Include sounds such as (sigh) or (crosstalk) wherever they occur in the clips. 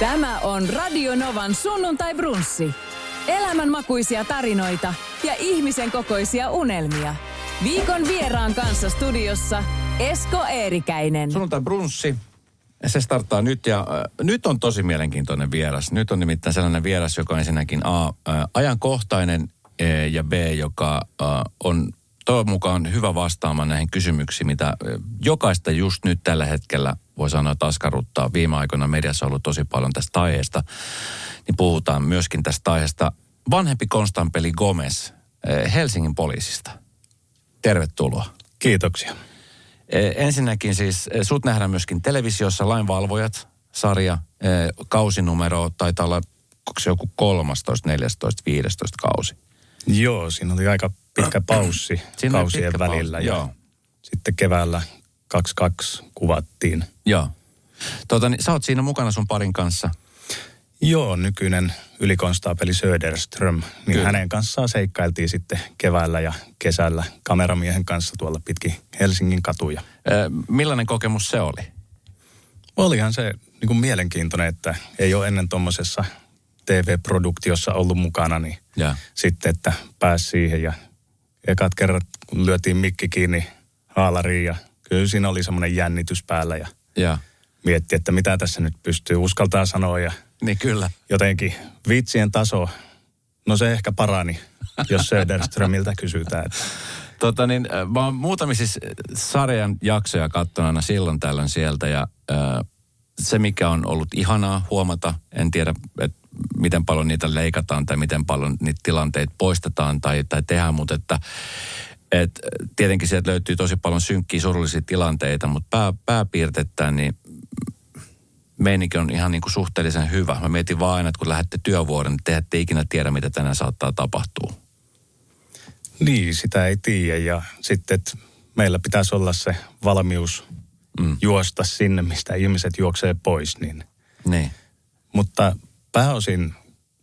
Tämä on Radio Novan sunnuntai brunssi. Elämänmakuisia tarinoita ja ihmisen kokoisia unelmia. Viikon vieraan kanssa studiossa Esko Eerikäinen. Sunnuntai brunssi. Se starttaa nyt ja äh, nyt on tosi mielenkiintoinen vieras. Nyt on nimittäin sellainen vieras, joka on ensinnäkin A, äh, ajankohtainen e, ja B, joka äh, on toivon mukaan hyvä vastaamaan näihin kysymyksiin, mitä äh, jokaista just nyt tällä hetkellä voi sanoa, että askarruttaa. Viime aikoina mediassa on ollut tosi paljon tästä aiheesta. Niin puhutaan myöskin tästä aiheesta. Vanhempi Konstanpeli Gomez äh, Helsingin poliisista. Tervetuloa. Kiitoksia. Eh, Ensinnäkin siis eh, sut nähdään myöskin televisiossa Lainvalvojat, sarja, eh, kausinumero taitaa olla, onko se joku 13, 14, 15 kausi. Joo, siinä oli aika pitkä paussi Siinä kausien pitkä välillä. joo. ja sitten keväällä 22 kuvattiin. Joo. Tota, niin, sä oot siinä mukana sun parin kanssa. Joo, nykyinen ylikonstaapeli Söderström, niin Kyllä. Hänen kanssaan seikkailtiin sitten keväällä ja kesällä kameramiehen kanssa tuolla pitkin Helsingin katuja. Eh, Millainen kokemus se oli? Olihan se niin kuin mielenkiintoinen, että ei ole ennen tuommoisessa TV-produktiossa ollut mukana, niin Ja. sitten, että pääsi siihen ja ekat kerrat, kun lyötiin mikki kiinni haalariin ja kyllä siinä oli semmoinen jännitys päällä ja Ja. mietti, että mitä tässä nyt pystyy uskaltaa sanoa ja Niin kyllä. jotenkin vitsien taso, no se ehkä parani, jos Söderströmiltä kysytään. Että Tota niin, äh, mä oon muutamia siis sarjan jaksoja katsonut aina silloin tällöin sieltä ja äh, se mikä on ollut ihanaa huomata, en tiedä, että miten paljon niitä leikataan tai miten paljon niitä tilanteita poistetaan tai, tai tehdään, mutta että et, tietenkin sieltä löytyy tosi paljon synkkiä surullisia tilanteita, mutta pää, pääpiirtettään niin meininki on ihan niin kuin suhteellisen hyvä. Mä mietin vaan aina, että kun lähdette työvuoden, niin te ette ikinä tiedä, mitä tänään saattaa tapahtua. niin, sitä ei tiedä ja sitten, että meillä pitäisi olla se valmius mm. juosta sinne, mistä ihmiset juoksee pois, niin Niin. Mutta pääosin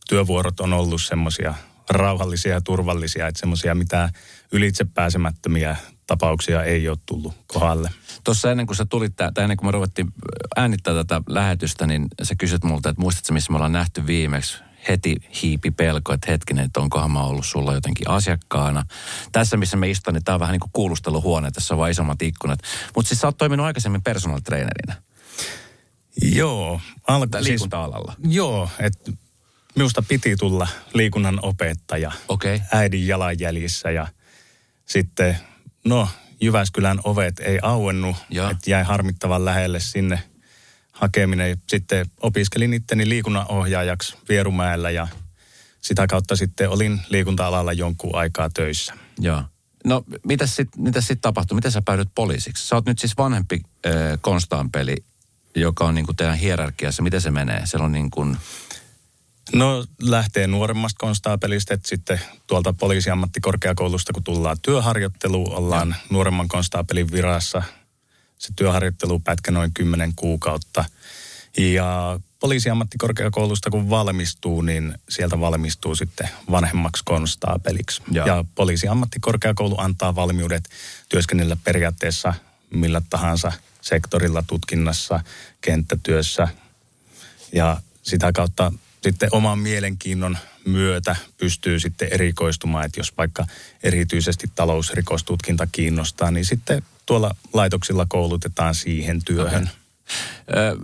työvuorot on ollut semmoisia rauhallisia ja turvallisia, että semmoisia mitään ylitsepääsemättömiä tapauksia ei ole tullut kohdalle. Tuossa ennen kuin sä tulit, tai ennen kuin me ruvettiin äänittää tätä lähetystä, niin sä kysyt multa, että muistatko missä me ollaan nähty viimeksi? Heti hiipi pelko, että hetkinen, että onkohan mä ollut sulla jotenkin asiakkaana. Tässä, missä me istun, niin tää on vähän niin kuin kuulusteluhuone, tässä on vaan isommat ikkunat. Mutta siis sä oot toiminut aikaisemmin personal trainerina, Joo, alku, tai siis, liikunta-alalla. joo, että minusta piti tulla liikunnan opettaja. Okay. äidin jalanjäljissä ja sitten, no Jyväskylän ovet ei auennut, että jäi harmittavan lähelle sinne hakeminen. Sitten opiskelin itteni liikunnanohjaajaksi Vierumäellä ja sitä kautta sitten olin liikunta-alalla jonkun aikaa töissä. Joo. No, mitä sitten mitäs sit tapahtui? Miten sä päädyit poliisiksi? Sä oot nyt siis vanhempi äh, konstaanpeli, joka on niin kuin teidän hierarkiassa. Miten se menee? Siellä on niin kuin, No lähtee nuoremmasta konstaapelista, että sitten tuolta poliisiammattikorkeakoulusta, kun tullaan työharjoitteluun, ollaan nuoremman konstaapelin virassa. Se työharjoittelu pätkä noin 10 kuukautta. Ja poliisiammattikorkeakoulusta kun valmistuu, niin sieltä valmistuu sitten vanhemmaksi konstaapeliksi. Joo. Ja poliisiammattikorkeakoulu antaa valmiudet työskennellä periaatteessa millä tahansa sektorilla, tutkinnassa, kenttätyössä, ja sitä kautta sitten oman mielenkiinnon myötä pystyy sitten erikoistumaan, että jos vaikka erityisesti talousrikostutkinta kiinnostaa, niin sitten tuolla laitoksilla koulutetaan siihen työhön. Ö,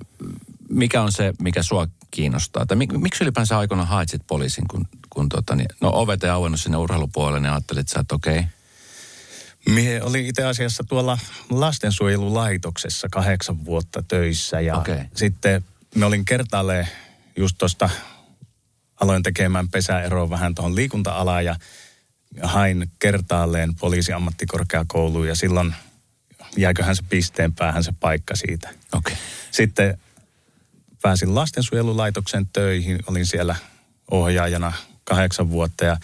mikä on se, mikä sua kiinnostaa? Tai mik, miksi ylipäänsä aikoina haitsit poliisin, kun, kun tota, niin, no ovet ei auennut sinne urheilupuolelle, niin ajattelit sä, että okei. Mie olin itse asiassa tuolla lastensuojelulaitoksessa kahdeksan vuotta töissä ja Okei. sitten me olin kertaalleen just tuosta, aloin tekemään pesäeroa vähän tuohon liikunta-alaan ja hain kertaalleen poliisiammattikorkeakouluun ja silloin jäiköhän se pisteen päähän se paikka siitä. Okei. Sitten pääsin lastensuojelulaitoksen töihin, olin siellä ohjaajana kahdeksan vuotta ja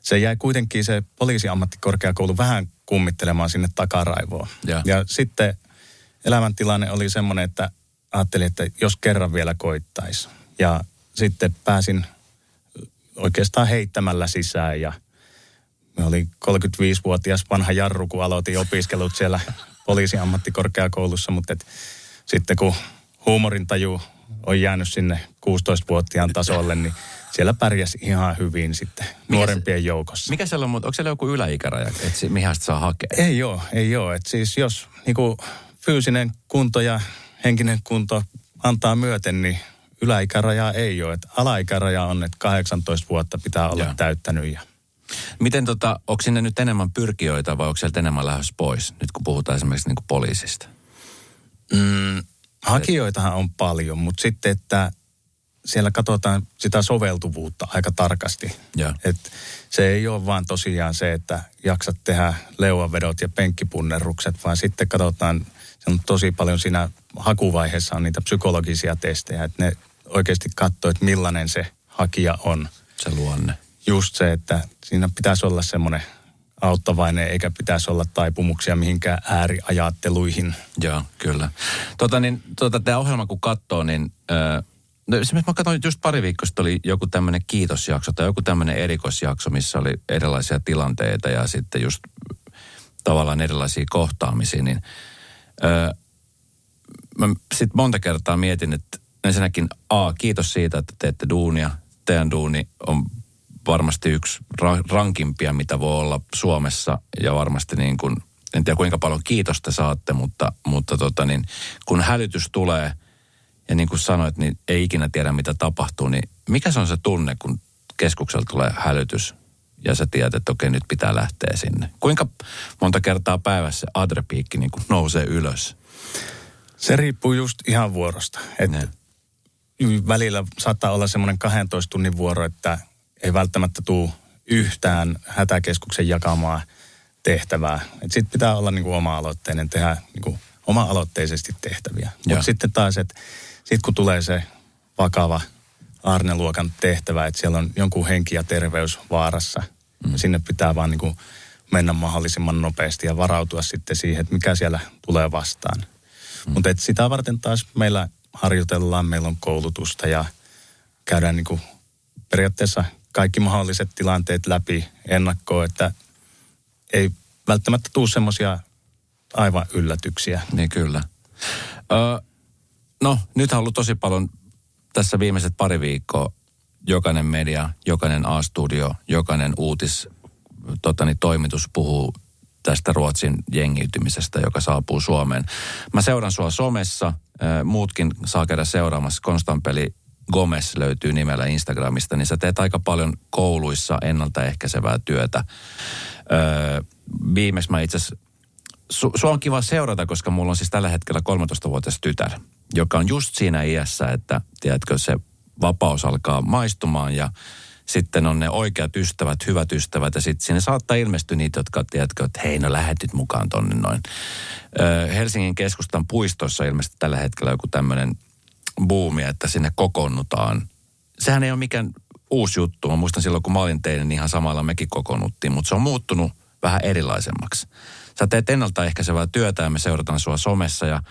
se jäi kuitenkin se poliisiammattikorkeakoulu vähän kummittelemaan sinne takaraivoon. Ja. ja sitten elämäntilanne oli semmoinen, että ajattelin, että jos kerran vielä koittaisi. Ja sitten pääsin oikeastaan heittämällä sisään ja me olin 35-vuotias vanha jarru, kun aloitin opiskelut siellä poliisiammattikorkeakoulussa, mutta et, sitten kun huumorintaju on jäänyt sinne 16-vuotiaan tasolle, niin siellä pärjäsi ihan hyvin sitten nuorempien joukossa. Mikä siellä on, onko siellä joku yläikäraja, että mihin saa hakea? Ei ole, ei ole. Et siis jos niinku, fyysinen kunto ja henkinen kunto antaa myöten, niin yläikäraja ei ole. Et alaikäraja on, että 18 vuotta pitää olla Joo. täyttänyt. Ja... Miten tota, onko sinne nyt enemmän pyrkijöitä vai onko sieltä enemmän lähes pois, nyt kun puhutaan esimerkiksi niin kuin poliisista? Mm, hakijoitahan on paljon, mutta sitten, että siellä katsotaan sitä soveltuvuutta aika tarkasti. Et se ei ole vaan tosiaan se, että jaksat tehdä leuavedot ja penkkipunnerrukset, vaan sitten katsotaan, se on tosi paljon siinä hakuvaiheessa on niitä psykologisia testejä, että ne oikeasti katsoo, että millainen se hakija on. Se luonne. Just se, että siinä pitäisi olla semmoinen auttavainen, eikä pitäisi olla taipumuksia mihinkään ääriajatteluihin. Joo, kyllä. Tota, niin, tota, tämä ohjelma kun katsoo, niin... Äh, No esimerkiksi mä katsoin just pari viikkoa sitten oli joku tämmöinen kiitosjakso tai joku tämmöinen erikoisjakso, missä oli erilaisia tilanteita ja sitten just tavallaan erilaisia kohtaamisia, niin öö, mä sitten monta kertaa mietin, että ensinnäkin A, kiitos siitä, että teette duunia. Teidän duuni on varmasti yksi ra- rankimpia, mitä voi olla Suomessa ja varmasti niin kuin, en tiedä kuinka paljon kiitosta saatte, mutta, mutta tota niin, kun hälytys tulee ja niin kuin sanoit, niin ei ikinä tiedä mitä tapahtuu, niin mikä se on se tunne, kun keskuksella tulee hälytys ja sä tiedät, että okei, nyt pitää lähteä sinne. Kuinka monta kertaa päivässä adrepiikki niin kuin nousee ylös? Se riippuu just ihan vuorosta. Että välillä saattaa olla semmoinen 12 tunnin vuoro, että ei välttämättä tule yhtään hätäkeskuksen jakamaa tehtävää. Sitten pitää olla niin kuin oma-aloitteinen, tehdä niin kuin oma-aloitteisesti tehtäviä. Mutta sitten taas, että sitten kun tulee se vakava Arne-luokan tehtävä, että siellä on jonkun henki ja terveys vaarassa, mm. sinne pitää vaan niin kuin mennä mahdollisimman nopeasti ja varautua sitten siihen, että mikä siellä tulee vastaan. Mm. Mutta sitä varten taas meillä harjoitellaan, meillä on koulutusta ja käydään niin kuin periaatteessa kaikki mahdolliset tilanteet läpi ennakkoon, että ei välttämättä tule semmoisia aivan yllätyksiä. Niin kyllä. Ö, no, nyt on ollut tosi paljon tässä viimeiset pari viikkoa jokainen media, jokainen A-studio, jokainen uutis, totani, toimitus puhuu tästä Ruotsin jengiytymisestä, joka saapuu Suomeen. Mä seuran sua somessa, muutkin saa käydä seuraamassa. Konstanpeli Gomez löytyy nimellä Instagramista, niin sä teet aika paljon kouluissa ennaltaehkäisevää työtä. Öö, viimeis mä itse su, sua on kiva seurata, koska mulla on siis tällä hetkellä 13-vuotias tytär, joka on just siinä iässä, että tiedätkö, se vapaus alkaa maistumaan ja sitten on ne oikeat ystävät, hyvät ystävät ja sitten sinne saattaa ilmestyä niitä, jotka tiedätkö, että hei no lähetit mukaan tonne noin. Öö, Helsingin keskustan puistossa ilmeisesti tällä hetkellä joku tämmöinen buumi, että sinne kokoonnutaan. Sehän ei ole mikään uusi juttu. Mä muistan silloin, kun mä olin teidän, niin ihan samalla mekin kokoonnuttiin, mutta se on muuttunut vähän erilaisemmaksi. Sä teet ennaltaehkäisevää työtä ja me seurataan sua somessa ja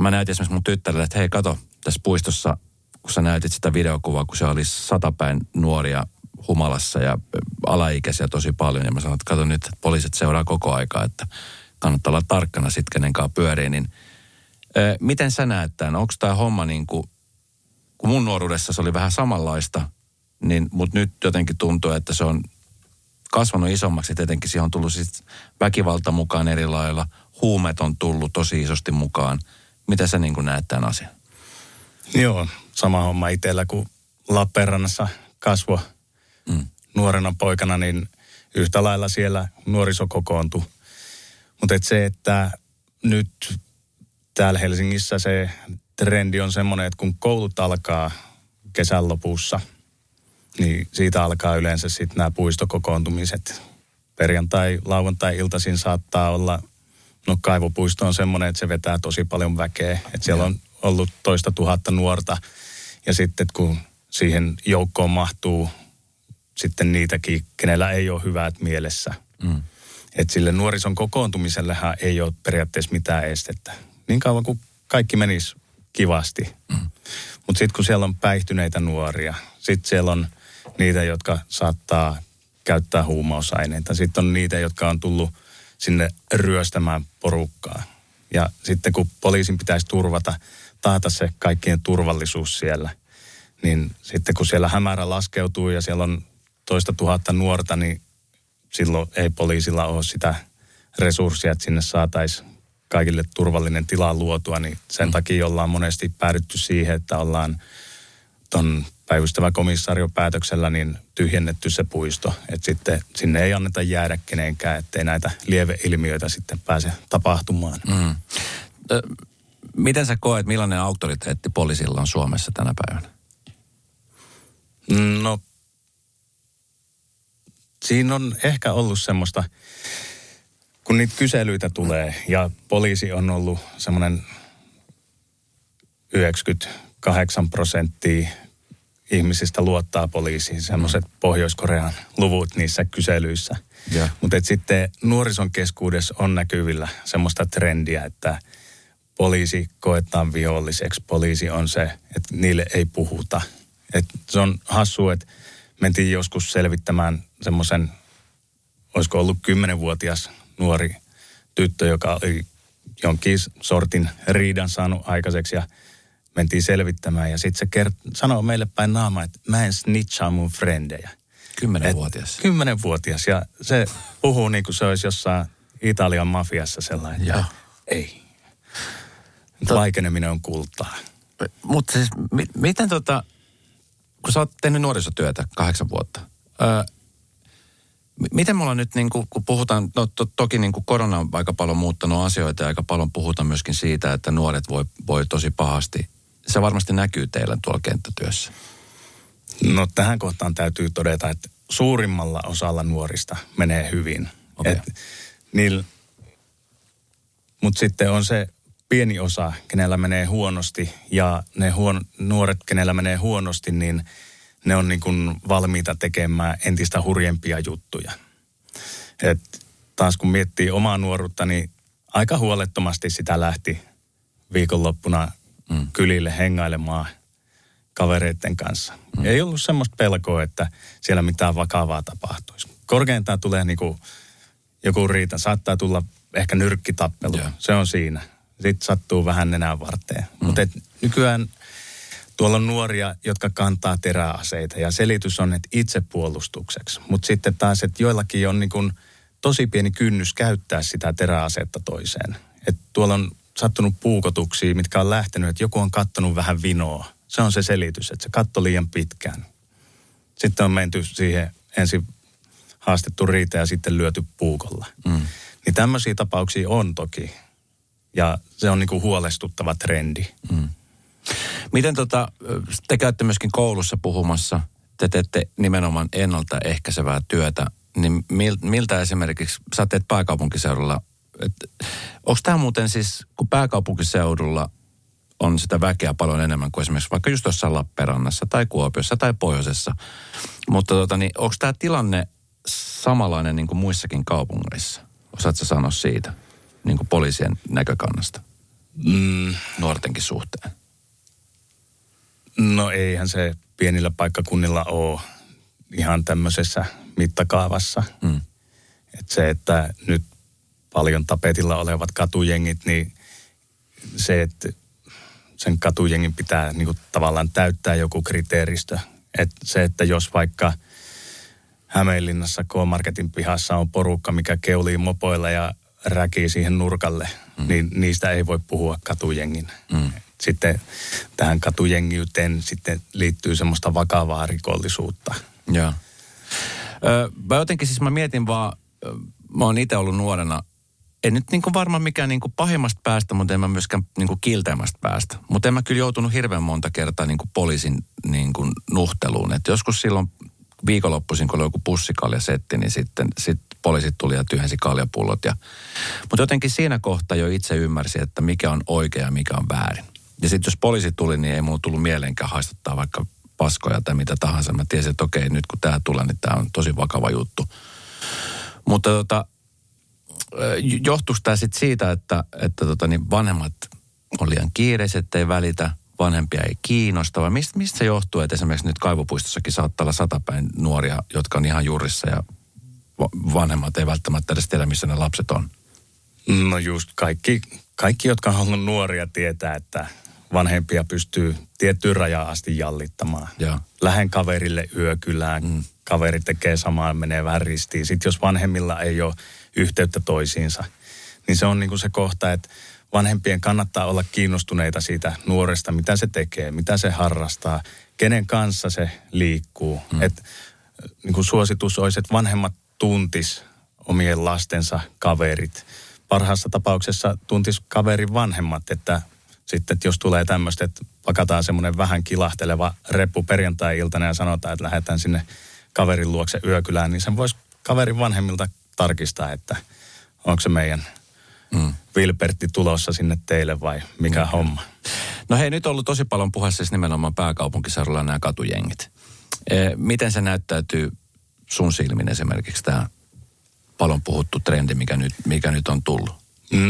mä näytin esimerkiksi mun tyttärelle, että hei kato, tässä puistossa, kun sä näytit sitä videokuvaa, kun se oli satapäin nuoria humalassa ja alaikäisiä tosi paljon. Ja mä sanoin, että kato nyt, että poliisit seuraa koko aikaa, että kannattaa olla tarkkana sitten kenenkaan pyörii. Niin, ö, miten sä näet tämän? Onko tämä homma niin kuin, kun mun nuoruudessa se oli vähän samanlaista, niin, mutta nyt jotenkin tuntuu, että se on kasvanut isommaksi. Tietenkin siihen on tullut siis väkivalta mukaan eri lailla. Huumeet on tullut tosi isosti mukaan. Mitä sä niin kuin näet tämän asian? Joo, sama homma itsellä kuin Lappeenrannassa kasvo mm. nuorena poikana, niin yhtä lailla siellä nuoriso kokoontui. Mutta et se, että nyt täällä Helsingissä se trendi on semmoinen, että kun koulut alkaa kesän lopussa – niin siitä alkaa yleensä sitten nämä puistokokoontumiset. Perjantai, lauantai, iltaisin saattaa olla, no kaivopuisto on semmoinen, että se vetää tosi paljon väkeä. Että siellä on ollut toista tuhatta nuorta ja sitten kun siihen joukkoon mahtuu sitten niitäkin, kenellä ei ole hyvät mielessä. Mm. Että sille nuorison kokoontumisellehan ei ole periaatteessa mitään estettä. Niin kauan kuin kaikki menisi kivasti. Mm. Mutta sitten kun siellä on päihtyneitä nuoria, sitten siellä on niitä, jotka saattaa käyttää huumausaineita. Sitten on niitä, jotka on tullut sinne ryöstämään porukkaa. Ja sitten kun poliisin pitäisi turvata taata se kaikkien turvallisuus siellä. Niin sitten kun siellä hämärä laskeutuu ja siellä on toista tuhatta nuorta, niin silloin ei poliisilla ole sitä resurssia, että sinne saataisiin kaikille turvallinen tila luotua, niin sen mm. takia ollaan monesti päädytty siihen, että ollaan ton päivystävä komissario päätöksellä niin tyhjennetty se puisto. Että sitten sinne ei anneta jäädä kenenkään, ettei näitä lieveilmiöitä sitten pääse tapahtumaan. Mm. Miten sä koet, millainen auktoriteetti poliisilla on Suomessa tänä päivänä? No, siinä on ehkä ollut semmoista, kun niitä kyselyitä tulee ja poliisi on ollut semmoinen 98 prosenttia ihmisistä luottaa poliisiin, semmoiset mm. Pohjois-Korean luvut niissä kyselyissä. Mutta sitten nuorison keskuudessa on näkyvillä semmoista trendiä, että poliisi koetaan viholliseksi. Poliisi on se, että niille ei puhuta. Et se on hassu, että mentiin joskus selvittämään semmoisen, olisiko ollut kymmenenvuotias nuori tyttö, joka oli jonkin sortin riidan saanut aikaiseksi ja mentiin selvittämään. Ja sitten se kert- sanoo meille päin naama, että mä en snitchaa mun frendejä. Kymmenenvuotias. Kymmenenvuotias ja se puhuu niin kuin se olisi jossain Italian mafiassa sellainen. Joo. Ei. Vaikeneminen on kultaa. Mutta siis, mi- miten tota, kun sä oot tehnyt nuorisotyötä kahdeksan vuotta, öö, Miten me ollaan nyt, niin kuin, kun puhutaan, no to, toki niin kuin korona on aika paljon muuttanut asioita ja aika paljon puhutaan myöskin siitä, että nuoret voi, voi tosi pahasti. Se varmasti näkyy teillä tuolla kenttätyössä. No tähän kohtaan täytyy todeta, että suurimmalla osalla nuorista menee hyvin. Okay. Mutta sitten on se pieni osa, kenellä menee huonosti ja ne huon, nuoret, kenellä menee huonosti, niin – ne on niin kuin valmiita tekemään entistä hurjempia juttuja. Et taas kun miettii omaa nuoruutta, niin aika huolettomasti sitä lähti viikonloppuna mm. kylille hengailemaan kavereiden kanssa. Mm. Ei ollut semmoista pelkoa, että siellä mitään vakavaa tapahtuisi. Korkeintaan tulee niin kuin joku riita, saattaa tulla ehkä nyrkkitappelu, yeah. se on siinä. Sitten sattuu vähän nenän varteen. Mm. Mutta nykyään Tuolla on nuoria, jotka kantaa teräaseita ja selitys on, että itsepuolustukseksi. Mutta sitten taas, että joillakin on niin kuin tosi pieni kynnys käyttää sitä teräasetta toiseen. Et tuolla on sattunut puukotuksia, mitkä on lähtenyt, että joku on kattonut vähän vinoa. Se on se selitys, että se katto liian pitkään. Sitten on menty siihen ensin haastettu riitä ja sitten lyöty puukolla. Mm. Niin tämmöisiä tapauksia on toki. Ja se on niin kuin huolestuttava trendi. Mm. Miten tota, te käytte myöskin koulussa puhumassa, te teette nimenomaan ennaltaehkäisevää työtä, niin miltä esimerkiksi, sä teet pääkaupunkiseudulla, onko tämä muuten siis, kun pääkaupunkiseudulla on sitä väkeä paljon enemmän kuin esimerkiksi vaikka just tuossa Lappeenrannassa tai Kuopiossa tai Pohjoisessa. Mutta tota, niin, onko tämä tilanne samanlainen niin kuin muissakin kaupungeissa? Osaatko sanoa siitä niin kuin poliisien näkökannasta mm. nuortenkin suhteen? No eihän se pienillä paikkakunnilla ole ihan tämmöisessä mittakaavassa. Mm. Et se, että nyt paljon tapetilla olevat katujengit, niin se, että sen katujengin pitää niin kuin tavallaan täyttää joku kriteeristö. Et se, että jos vaikka Hämeenlinnassa K-Marketin pihassa on porukka, mikä keulii mopoilla ja räkii siihen nurkalle, mm. niin niistä ei voi puhua katujengin. Mm sitten tähän katujengiyteen sitten liittyy semmoista vakavaa rikollisuutta. Joo. Öö, mä jotenkin siis mä mietin vaan, mä oon itse ollut nuorena, en nyt niin varmaan mikään niin pahimmasta päästä, mutta en mä myöskään niin kilteämästä päästä. Mutta en mä kyllä joutunut hirveän monta kertaa niin poliisin niin nuhteluun. Et joskus silloin viikonloppuisin, kun oli joku pussikaljasetti, niin sitten sit poliisit tuli ja tyhjensi kaljapullot. Ja, mutta jotenkin siinä kohtaa jo itse ymmärsi, että mikä on oikea ja mikä on väärin. Ja sitten jos poliisi tuli, niin ei mulla tullut mieleenkään haistattaa vaikka paskoja tai mitä tahansa. Mä tiesin, että okei, nyt kun tämä tulee, niin tämä on tosi vakava juttu. Mutta tota, johtuisi tämä sitten siitä, että, että tota, niin vanhemmat on liian kiireiset, ei välitä, vanhempia ei kiinnosta, vai mistä, mistä se johtuu, että esimerkiksi nyt kaivopuistossakin saattaa olla satapäin nuoria, jotka on ihan juurissa ja vanhemmat ei välttämättä edes tiedä, missä ne lapset on? No just kaikki, kaikki, jotka on nuoria, tietää, että vanhempia pystyy tiettyyn rajaan asti jallittamaan. Joo. Lähen kaverille yökylään, mm. kaveri tekee samaa, menee vähän ristiin. Sitten jos vanhemmilla ei ole yhteyttä toisiinsa, niin se on niin kuin se kohta, että vanhempien kannattaa olla kiinnostuneita siitä nuoresta, mitä se tekee, mitä se harrastaa, kenen kanssa se liikkuu. Mm. Et, niin kuin suositus olisi, että vanhemmat tuntis omien lastensa kaverit. Parhaassa tapauksessa tuntis kaverin vanhemmat, että sitten että jos tulee tämmöistä, että pakataan semmoinen vähän kilahteleva reppu perjantai-iltana ja sanotaan, että lähdetään sinne kaverin luokse yökylään, niin sen voisi kaverin vanhemmilta tarkistaa, että onko se meidän mm. Vilpertti tulossa sinne teille vai mikä mm. homma. No hei, nyt on ollut tosi paljon puheessa siis nimenomaan pääkaupunkiseudulla nämä katujengit. E, miten se näyttäytyy sun silmin esimerkiksi tämä paljon puhuttu trendi, mikä nyt, mikä nyt on tullut?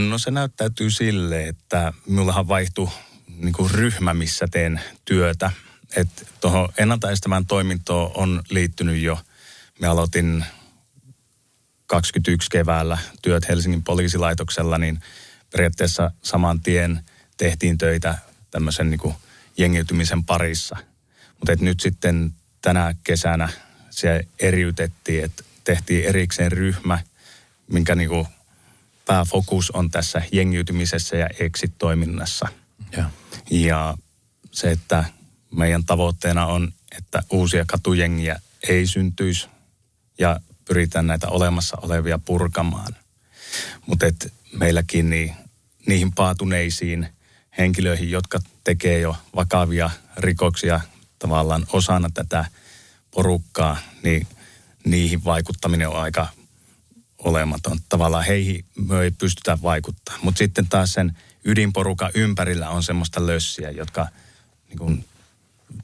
No se näyttäytyy sille, että minullahan vaihtui niin kuin ryhmä, missä teen työtä. Että tuohon ennaltaestävään toimintoon on liittynyt jo, me aloitin 21 keväällä työt Helsingin poliisilaitoksella, niin periaatteessa saman tien tehtiin töitä tämmöisen niin kuin jengiytymisen parissa. Mutta nyt sitten tänä kesänä se eriytettiin, että tehtiin erikseen ryhmä, minkä niin kuin pääfokus on tässä jengiytymisessä ja exit-toiminnassa. Ja. ja se, että meidän tavoitteena on, että uusia katujengiä ei syntyisi ja pyritään näitä olemassa olevia purkamaan. Mutta meilläkin niin, niihin paatuneisiin henkilöihin, jotka tekee jo vakavia rikoksia tavallaan osana tätä porukkaa, niin niihin vaikuttaminen on aika olematon. Tavallaan heihin me ei pystytä vaikuttaa. Mutta sitten taas sen ydinporukan ympärillä on semmoista lössiä, jotka niin kuin,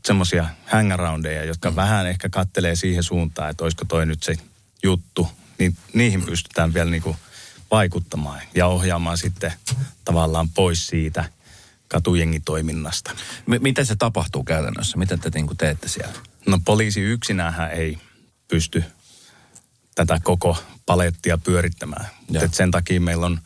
semmoisia hangaroundeja, jotka mm. vähän ehkä kattelee siihen suuntaan, että olisiko toi nyt se juttu, niin niihin pystytään vielä niin kuin vaikuttamaan ja ohjaamaan sitten tavallaan pois siitä katujengitoiminnasta. M- miten se tapahtuu käytännössä? Miten te niin teette siellä? No poliisi yksinään ei pysty tätä koko palettia pyörittämään. Mutta sen takia meillä on,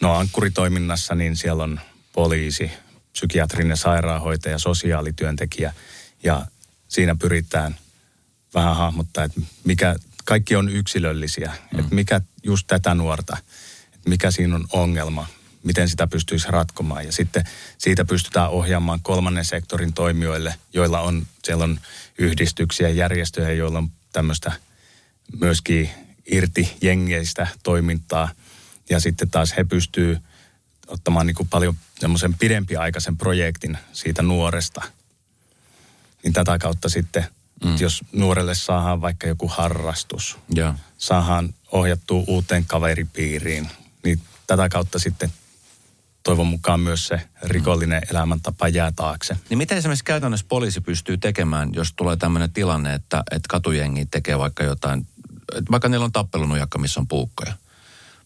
no ankkuritoiminnassa, niin siellä on poliisi, psykiatrinen sairaanhoitaja, sosiaalityöntekijä ja siinä pyritään vähän hahmottaa, että mikä, kaikki on yksilöllisiä, mm. että mikä just tätä nuorta, että mikä siinä on ongelma, miten sitä pystyisi ratkomaan. Ja sitten siitä pystytään ohjaamaan kolmannen sektorin toimijoille, joilla on, siellä on yhdistyksiä, järjestöjä, joilla on tämmöistä myöskin irti jengeistä toimintaa. Ja sitten taas he pystyy ottamaan niin kuin paljon semmoisen pidempiaikaisen projektin siitä nuoresta. Niin tätä kautta sitten, mm. jos nuorelle saadaan vaikka joku harrastus, yeah. saadaan ohjattua uuteen kaveripiiriin, niin tätä kautta sitten toivon mukaan myös se rikollinen elämäntapa jää taakse. Niin miten esimerkiksi käytännössä poliisi pystyy tekemään, jos tulee tämmöinen tilanne, että, että katujengi tekee vaikka jotain vaikka niillä on tappelunujakka, missä on puukkoja.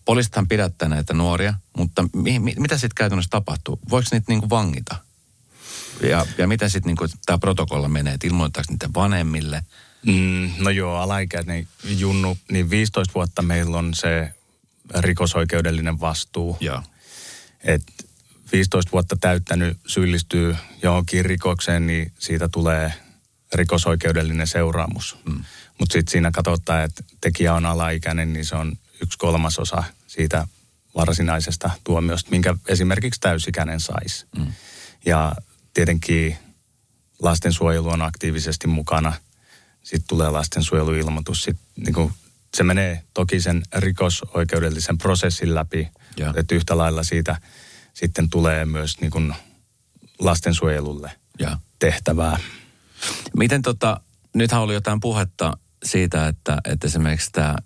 Poliisithan pidättää näitä nuoria, mutta mi, mi, mitä sitten käytännössä tapahtuu? Voiko niitä niinku vangita? Ja, ja miten sitten niinku tämä protokolla menee, että ilmoittaako niiden vanhemmille? Mm, no joo, alaikäinen Junnu, niin 15 vuotta meillä on se rikosoikeudellinen vastuu. Joo. Et 15 vuotta täyttänyt syyllistyy johonkin rikokseen, niin siitä tulee rikosoikeudellinen seuraamus. Mm. Mutta sitten siinä katsotaan, että tekijä on alaikäinen, niin se on yksi kolmasosa siitä varsinaisesta tuomiosta, minkä esimerkiksi täysikäinen saisi. Mm. Ja tietenkin lastensuojelu on aktiivisesti mukana. Sitten tulee lastensuojeluilmoitus. Sitten niin kuin, se menee toki sen rikosoikeudellisen prosessin läpi, ja. että yhtä lailla siitä sitten tulee myös niin kuin lastensuojelulle ja. tehtävää. Miten tota, nythän oli jotain puhetta siitä, että, että esimerkiksi tämä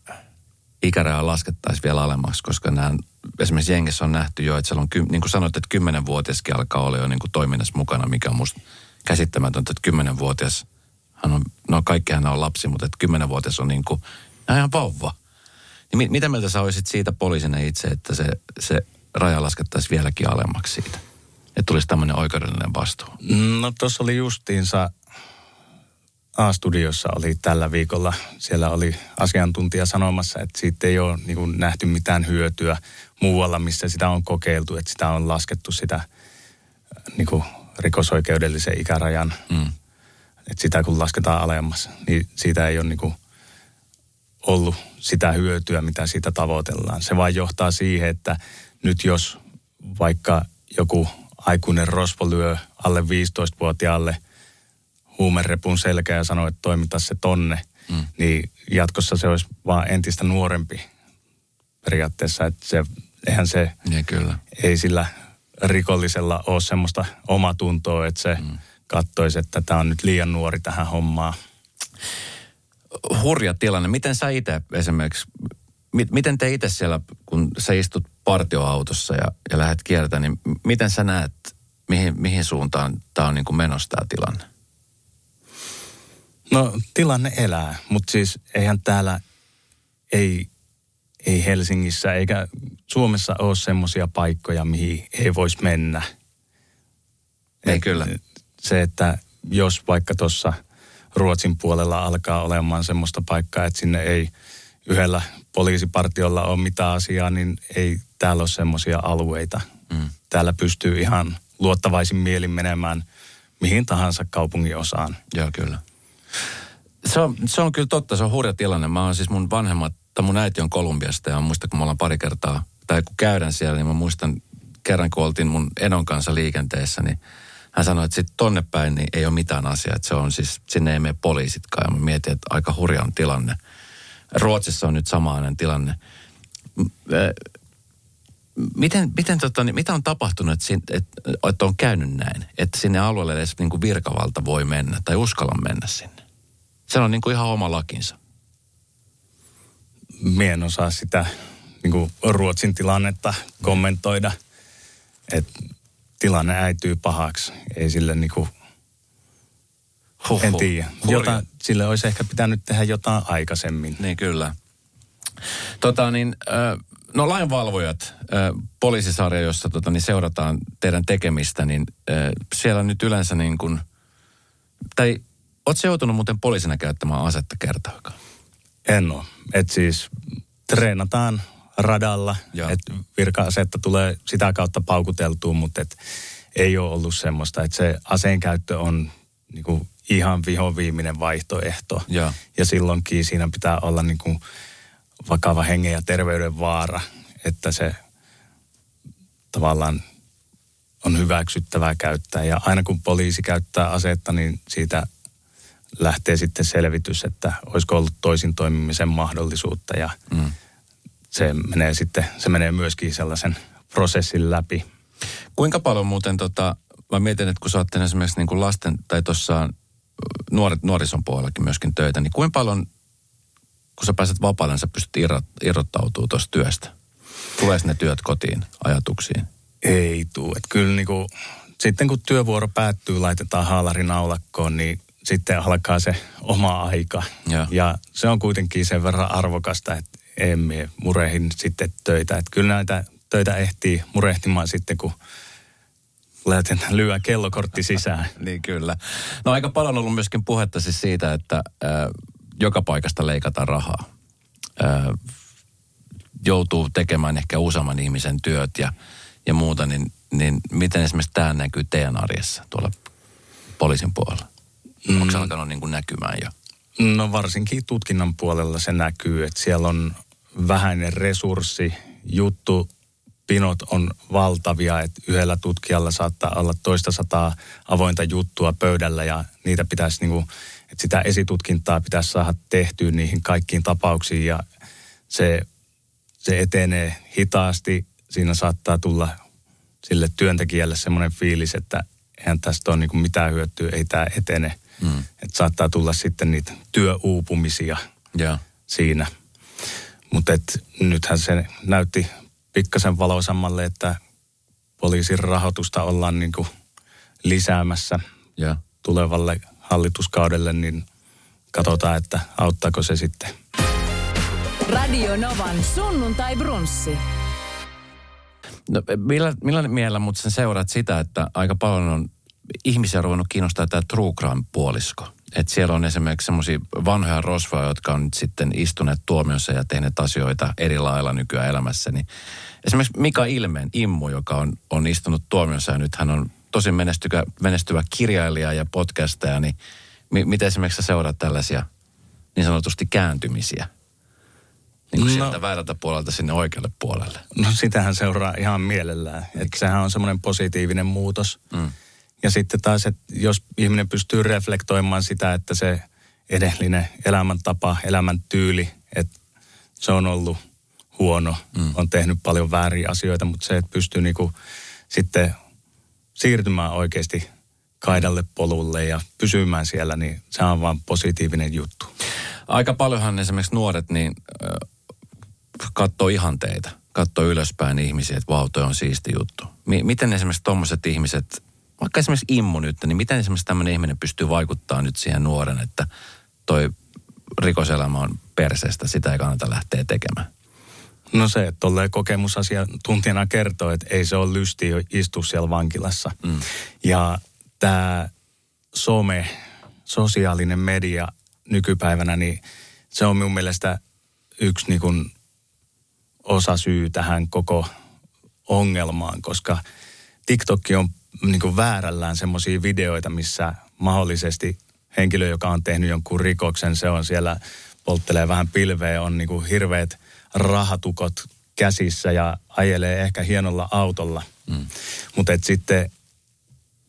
ikäraja laskettaisiin vielä alemmaksi, koska nämä, esimerkiksi jengissä on nähty jo, että siellä on, niin kuin sanoit, että kymmenenvuotiaskin alkaa olla jo niin kuin toiminnassa mukana, mikä on musta käsittämätöntä, että kymmenenvuotias, hän on, no kaikkihan on lapsi, mutta että kymmenenvuotias on niin kuin, ihan vauva. Niin mit, mitä mieltä sä olisit siitä poliisina itse, että se, se raja laskettaisiin vieläkin alemmaksi siitä? Että tulisi tämmöinen oikeudellinen vastuu. No tuossa oli justiinsa A-studiossa oli tällä viikolla. Siellä oli asiantuntija sanomassa, että siitä ei ole niin kuin, nähty mitään hyötyä muualla, missä sitä on kokeiltu, että sitä on laskettu sitä niin kuin rikosoikeudellisen ikärajan, mm. että sitä kun lasketaan alemmas, niin siitä ei ole niin kuin ollut sitä hyötyä, mitä siitä tavoitellaan. Se vain johtaa siihen, että nyt jos vaikka joku aikuinen rosvo lyö alle 15-vuotiaalle huumerepun selkä ja sanoo, että toimita se tonne, mm. niin jatkossa se olisi vaan entistä nuorempi periaatteessa, että se, eihän se, ja kyllä. ei sillä rikollisella ole semmoista omatuntoa, että se mm. katsoisi, että tämä on nyt liian nuori tähän hommaan. Hurja tilanne. Miten sä itse esimerkiksi, miten te itse siellä, kun sä istut partioautossa ja, ja lähdet kiertämään, niin miten sä näet, mihin, mihin suuntaan tämä on niin kuin menossa tämä tilanne? No tilanne elää, mutta siis eihän täällä, ei, ei Helsingissä eikä Suomessa ole semmoisia paikkoja, mihin ei voisi mennä. Ei Et kyllä. Se, että jos vaikka tuossa Ruotsin puolella alkaa olemaan semmoista paikkaa, että sinne ei yhdellä poliisipartiolla ole mitään asiaa, niin ei täällä ole semmoisia alueita. Mm. Täällä pystyy ihan luottavaisin mielin menemään mihin tahansa kaupungin osaan. Joo, kyllä. Se on, se on kyllä totta, se on hurja tilanne. Mä oon siis mun vanhemmat, tai mun äiti on Kolumbiasta ja muistan, kun me ollaan pari kertaa, tai kun käydään siellä, niin mä muistan kerran, kun oltiin mun enon kanssa liikenteessä, niin hän sanoi, että sitten tonne päin niin ei ole mitään asiaa. Että se on siis, sinne ei mene poliisitkaan. Ja mä mietin, että aika hurja on tilanne. Ruotsissa on nyt samainen tilanne. Miten, miten tota, niin, mitä on tapahtunut, että, että, on käynyt näin? Että sinne alueelle edes niin kuin virkavalta voi mennä tai uskalla mennä sinne? Se on niin kuin ihan oma lakinsa. Mie en osaa sitä niin kuin Ruotsin tilannetta kommentoida. Että tilanne äityy pahaksi. Ei sille niin kuin, Huhhuh. en tiedä. Jota, sille olisi ehkä pitänyt tehdä jotain aikaisemmin. Niin kyllä. Tota niin, no lainvalvojat, poliisisarja, jossa tota, niin seurataan teidän tekemistä, niin siellä nyt yleensä niin kuin, tai Oletko joutunut muuten poliisina käyttämään asetta kertaakaan? En ole. Et siis treenataan radalla, että virka-asetta tulee sitä kautta paukuteltua, mutta et ei ole ollut semmoista, että se aseen käyttö on niinku ihan vihoviiminen vaihtoehto. Ja, ja silloinkin siinä pitää olla niinku vakava hengen ja terveyden vaara, että se tavallaan on hyväksyttävää käyttää. Ja aina kun poliisi käyttää asetta, niin siitä lähtee sitten selvitys, että olisiko ollut toisin toimimisen mahdollisuutta ja mm. Se menee sitten, se menee myöskin sellaisen prosessin läpi. Kuinka paljon muuten tota, mä mietin, että kun sä oot esimerkiksi niin kuin lasten tai tuossa nuoret, nuorison puolellakin myöskin töitä, niin kuinka paljon, kun sä pääset vapaalle, niin sä pystyt irrot, irrottautumaan tuosta työstä? Tulee ne työt kotiin ajatuksiin? Ei tuu. Että kyllä niin kuin, sitten kun työvuoro päättyy, laitetaan haalari naulakkoon, niin sitten alkaa se oma aika. Ja, ja se on kuitenkin sen verran arvokasta, että emme murehin sitten töitä. Että kyllä näitä töitä ehtii murehtimaan sitten, kun lähten lyö kellokortti sisään. (laughs) niin kyllä. No aika paljon on ollut myöskin puhetta siis siitä, että äh, joka paikasta leikataan rahaa. Äh, joutuu tekemään ehkä useamman ihmisen työt ja, ja muuta, niin, niin miten esimerkiksi tämä näkyy teidän arjessa tuolla poliisin puolella? Mm. Onko se alkanut niin kuin näkymään jo? No varsinkin tutkinnan puolella se näkyy, että siellä on vähäinen resurssi, juttu, pinot on valtavia, että yhdellä tutkijalla saattaa olla toista sataa avointa juttua pöydällä ja niitä pitäisi niin kuin, että sitä esitutkintaa pitäisi saada tehtyä niihin kaikkiin tapauksiin ja se, se etenee hitaasti. Siinä saattaa tulla sille työntekijälle semmoinen fiilis, että eihän tästä ole niin kuin mitään hyötyä, ei tämä etene – Mm. Että saattaa tulla sitten niitä työuupumisia yeah. siinä. Mutta nythän se näytti pikkasen valoisammalle, että poliisin rahoitusta ollaan niin kuin lisäämässä yeah. tulevalle hallituskaudelle, niin katsotaan, että auttaako se sitten. Radio Novan sunnuntai brunssi. No, millä, millä mielellä mutta sen seuraat sitä, että aika paljon on ihmisiä ruvennut kiinnostaa tämä true crime-puolisko. Että siellä on esimerkiksi semmoisia vanhoja rosvoja, jotka on nyt sitten istuneet tuomiossa ja tehneet asioita eri lailla nykyään elämässä. Niin esimerkiksi Mika Ilmeen Immu, joka on, on istunut tuomiossa ja nyt hän on tosi menestyvä, menestyvä kirjailija ja podcastaja, niin mi, miten esimerkiksi sä seuraat tällaisia niin sanotusti kääntymisiä? Niin kuin no, sieltä väärältä puolelta sinne oikealle puolelle. No sitähän seuraa ihan mielellään. Että sehän on semmoinen positiivinen muutos. Mm. Ja sitten taas, että jos ihminen pystyy reflektoimaan sitä, että se edellinen elämäntapa, elämäntyyli, että se on ollut huono, mm. on tehnyt paljon vääriä asioita, mutta se, että pystyy niinku sitten siirtymään oikeasti kaidalle polulle ja pysymään siellä, niin se on vaan positiivinen juttu. Aika paljonhan esimerkiksi nuoret niin äh, katsoo ihanteita, katsoo ylöspäin ihmisiä, että vau, on siisti juttu. M- miten esimerkiksi tuommoiset ihmiset, vaikka esimerkiksi immu nyt, niin miten esimerkiksi tämmöinen ihminen pystyy vaikuttaa nyt siihen nuoren, että toi rikoselämä on perseestä, sitä ei kannata lähteä tekemään? No se, että tolleen kokemusasiantuntijana kertoo, että ei se ole lysti istua siellä vankilassa. Mm. Ja tämä some, sosiaalinen media nykypäivänä, niin se on minun mielestä yksi niin kuin osa syy tähän koko ongelmaan, koska TikTok on niin kuin väärällään semmoisia videoita, missä mahdollisesti henkilö, joka on tehnyt jonkun rikoksen, se on siellä, polttelee vähän pilveä, on niin kuin hirveät rahatukot käsissä ja ajelee ehkä hienolla autolla. Mm. Mutta sitten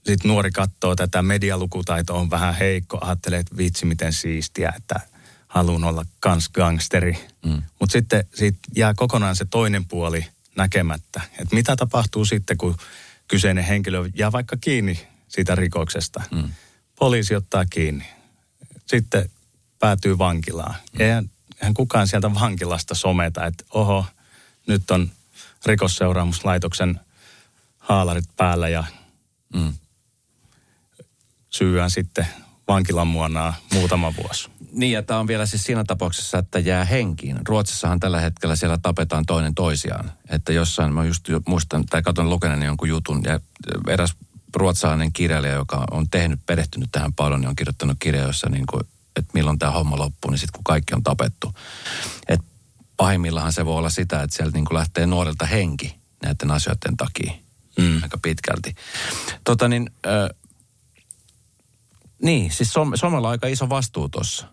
sit nuori katsoo tätä medialukutaito on vähän heikko, ajattelee, että vitsi miten siistiä, että haluan olla kans gangsteri. Mm. Mutta sitten siitä jää kokonaan se toinen puoli näkemättä. Että mitä tapahtuu sitten, kun kyseinen henkilö jää vaikka kiinni siitä rikoksesta. Mm. Poliisi ottaa kiinni. Sitten päätyy vankilaan. Mm. Eihän, eihän kukaan sieltä vankilasta someta, että oho, nyt on rikosseuraamuslaitoksen haalarit päällä ja mm. syyään sitten vankilan muonaa muutama vuosi. Niin, ja tämä on vielä siis siinä tapauksessa, että jää henkiin. Ruotsissahan tällä hetkellä siellä tapetaan toinen toisiaan. Että jossain, mä just muistan, tai katson lukeneeni jonkun jutun, ja eräs ruotsalainen kirjailija, joka on tehnyt, perehtynyt tähän paljon, niin on kirjoittanut kirja, jossa niin kuin, että milloin tämä homma loppuu, niin sitten kun kaikki on tapettu. Et pahimmillaan se voi olla sitä, että sieltä niin kuin lähtee nuorilta henki näiden asioiden takia mm. aika pitkälti. Tota niin, äh, niin, siis Suomella on aika iso vastuu tuossa.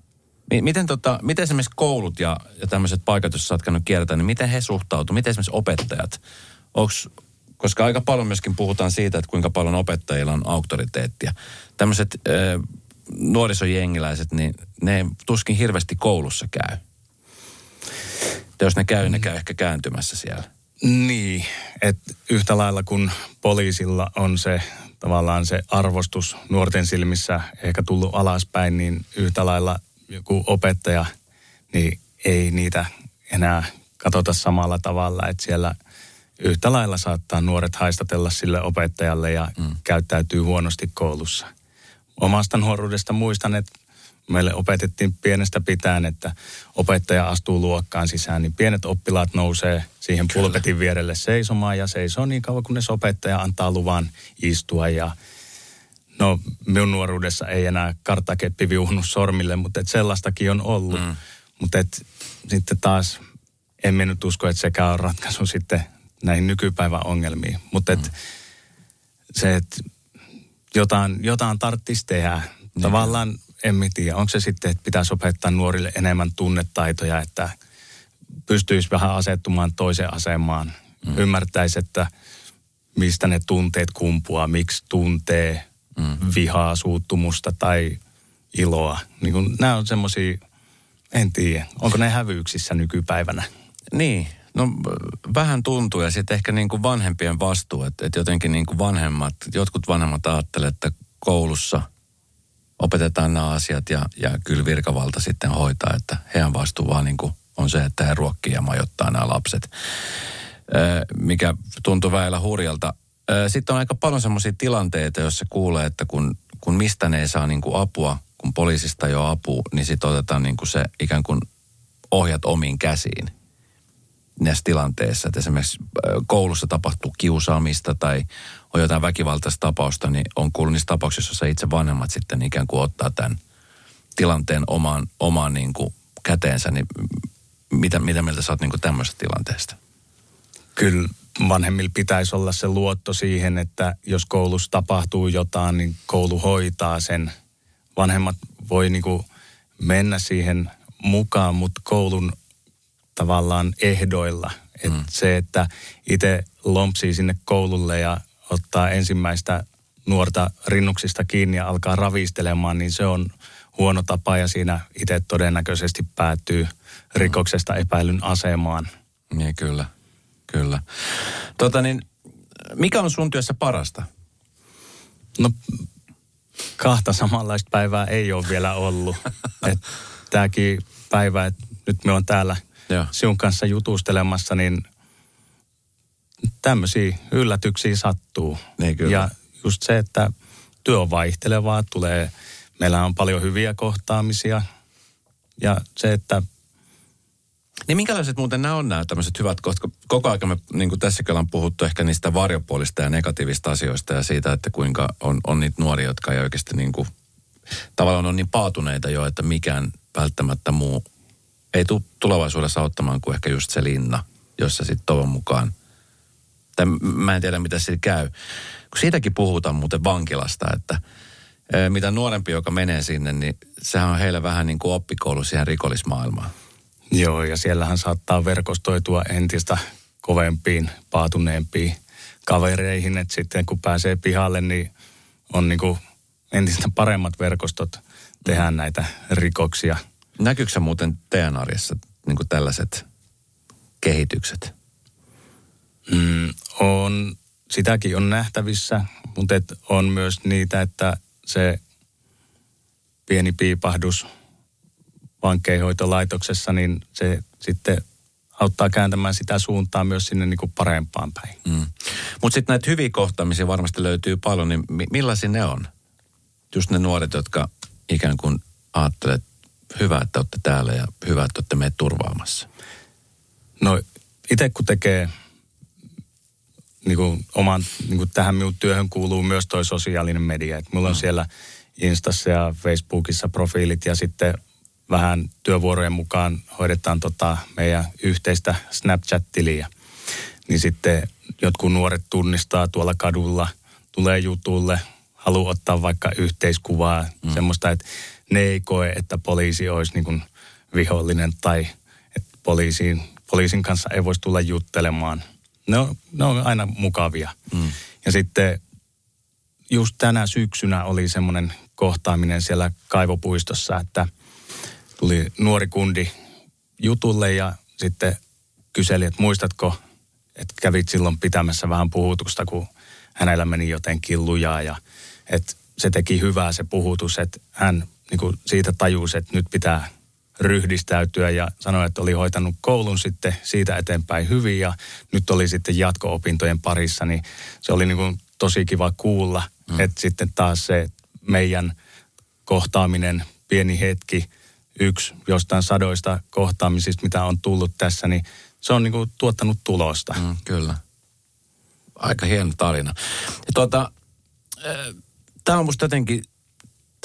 Miten, tota, miten esimerkiksi koulut ja, ja tämmöiset paikat, jos sä käynyt kiertää, niin miten he suhtautuvat? Miten esimerkiksi opettajat? Onks, koska aika paljon myöskin puhutaan siitä, että kuinka paljon opettajilla on auktoriteettia. Tämmöiset nuorisojengiläiset, niin ne tuskin hirveästi koulussa käy. Ja jos ne käy, ne käy ehkä kääntymässä siellä. Niin, että yhtä lailla kun poliisilla on se tavallaan se arvostus nuorten silmissä ehkä tullut alaspäin, niin yhtä lailla joku opettaja, niin ei niitä enää katsota samalla tavalla, että siellä yhtä lailla saattaa nuoret haistatella sille opettajalle ja mm. käyttäytyy huonosti koulussa. Omasta nuoruudesta muistan, että meille opetettiin pienestä pitäen, että opettaja astuu luokkaan sisään, niin pienet oppilaat nousee siihen Kyllä. pulpetin vierelle seisomaan ja seisoo niin kauan, kunnes opettaja antaa luvan istua ja No minun nuoruudessa ei enää kartakeppi viuhunut sormille, mutta et sellaistakin on ollut. Mm. Mutta et, sitten taas en nyt usko, että sekään on ratkaisu sitten näihin nykypäivän ongelmiin. Mutta mm. se, että jotain, jotain tarvitsisi tehdä. Niin. Tavallaan en tiedä, onko se sitten, että pitäisi opettaa nuorille enemmän tunnetaitoja, että pystyisi vähän asettumaan toiseen asemaan. Mm. Ymmärtäisi, että mistä ne tunteet kumpuaa, miksi tuntee mm. vihaa, suuttumusta tai iloa. Niin kun, nämä on semmoisia, en tiedä, onko ne hävyyksissä nykypäivänä? Niin, No vähän tuntuu ja sitten ehkä niin kuin vanhempien vastuu, että, että jotenkin niin kuin vanhemmat, jotkut vanhemmat ajattelevat, että koulussa opetetaan nämä asiat ja, ja kyllä virkavalta sitten hoitaa, että heidän vastuu vaan niin kuin on se, että he ruokkii ja majoittaa nämä lapset, mikä tuntuu väillä hurjalta. Sitten on aika paljon semmoisia tilanteita, joissa kuulee, että kun, kun mistä ne ei saa niin kuin apua, kun poliisista jo apua, niin sitten otetaan niin kuin se ikään kuin ohjat omiin käsiin näissä tilanteissa, että esimerkiksi koulussa tapahtuu kiusaamista tai on jotain väkivaltaista tapausta, niin on kuullut niissä tapauksissa, joissa itse vanhemmat sitten ikään kuin ottaa tämän tilanteen omaan, omaan niin kuin käteensä, niin mitä, mitä mieltä sä oot niin kuin tämmöisestä tilanteesta? Kyllä vanhemmilla pitäisi olla se luotto siihen, että jos koulussa tapahtuu jotain, niin koulu hoitaa sen. Vanhemmat voi niinku mennä siihen mukaan, mutta koulun tavallaan ehdoilla. Et mm. Se, että itse lompsii sinne koululle ja ottaa ensimmäistä nuorta rinnuksista kiinni ja alkaa ravistelemaan, niin se on huono tapa ja siinä itse todennäköisesti päätyy rikoksesta epäilyn asemaan. Niin, kyllä. Kyllä. Tota niin, mikä on sun työssä parasta? No, kahta samanlaista päivää ei ole vielä ollut. (laughs) Tämäkin päivä, että nyt me on täällä Joo. sinun kanssa jutustelemassa, niin tämmöisiä yllätyksiä sattuu. Niin kyllä. Ja just se, että työ on vaihtelevaa, tulee, meillä on paljon hyviä kohtaamisia. Ja se, että niin minkälaiset muuten nämä on nämä tämmöiset hyvät, koska koko ajan me niin kuin tässäkin ollaan puhuttu ehkä niistä varjopuolista ja negatiivista asioista ja siitä, että kuinka on, on niitä nuoria, jotka ei oikeasti niin kuin, tavallaan on niin paatuneita jo, että mikään välttämättä muu ei tule tulevaisuudessa auttamaan kuin ehkä just se linna, jossa sitten toivon mukaan, tai mä en tiedä mitä siinä käy, kun siitäkin puhutaan muuten vankilasta, että mitä nuorempi, joka menee sinne, niin sehän on heille vähän niin kuin oppikoulu siihen rikollismaailmaan. Joo, ja siellähän saattaa verkostoitua entistä kovempiin, paatuneempiin kavereihin, että sitten kun pääsee pihalle, niin on niin kuin entistä paremmat verkostot tehdä mm. näitä rikoksia. Näkyykö muuten teidän arjessa niin kuin tällaiset kehitykset? Mm, on, sitäkin on nähtävissä, mutta et on myös niitä, että se pieni piipahdus – vankeinhoitolaitoksessa, niin se sitten auttaa kääntämään sitä suuntaa myös sinne niin kuin parempaan päin. Mm. Mutta sitten näitä hyviä kohtaamisia varmasti löytyy paljon, niin mi- millaisia ne on? Just ne nuoret, jotka ikään kuin ajattelee, että hyvä, että olette täällä ja hyvä, että olette meitä turvaamassa. No itse kun tekee niin kuin oman, niin kuin tähän minun työhön kuuluu myös toi sosiaalinen media. Et mulla on mm. siellä Instassa ja Facebookissa profiilit ja sitten vähän työvuorojen mukaan hoidetaan tota meidän yhteistä Snapchat-tiliä. Niin sitten jotkut nuoret tunnistaa tuolla kadulla, tulee jutulle, haluaa ottaa vaikka yhteiskuvaa, mm. semmoista, että ne ei koe, että poliisi olisi niin kuin vihollinen tai että poliisiin, poliisin kanssa ei voisi tulla juttelemaan. Ne on, ne on aina mukavia. Mm. Ja sitten just tänä syksynä oli semmoinen kohtaaminen siellä kaivopuistossa, että – tuli nuori kundi jutulle ja sitten kyseli, että muistatko, että kävit silloin pitämässä vähän puhutusta, kun hänellä meni jotenkin lujaa ja että se teki hyvää se puhutus, että hän niin kuin siitä tajusi, että nyt pitää ryhdistäytyä ja sanoi, että oli hoitanut koulun sitten siitä eteenpäin hyvin ja nyt oli sitten jatko-opintojen parissa, niin se oli niin kuin tosi kiva kuulla, mm. että sitten taas se meidän kohtaaminen, pieni hetki – yksi jostain sadoista kohtaamisista, mitä on tullut tässä, niin se on niin kuin tuottanut tulosta. Mm, kyllä. Aika hieno tarina. Tuota, tämä on musta jotenkin,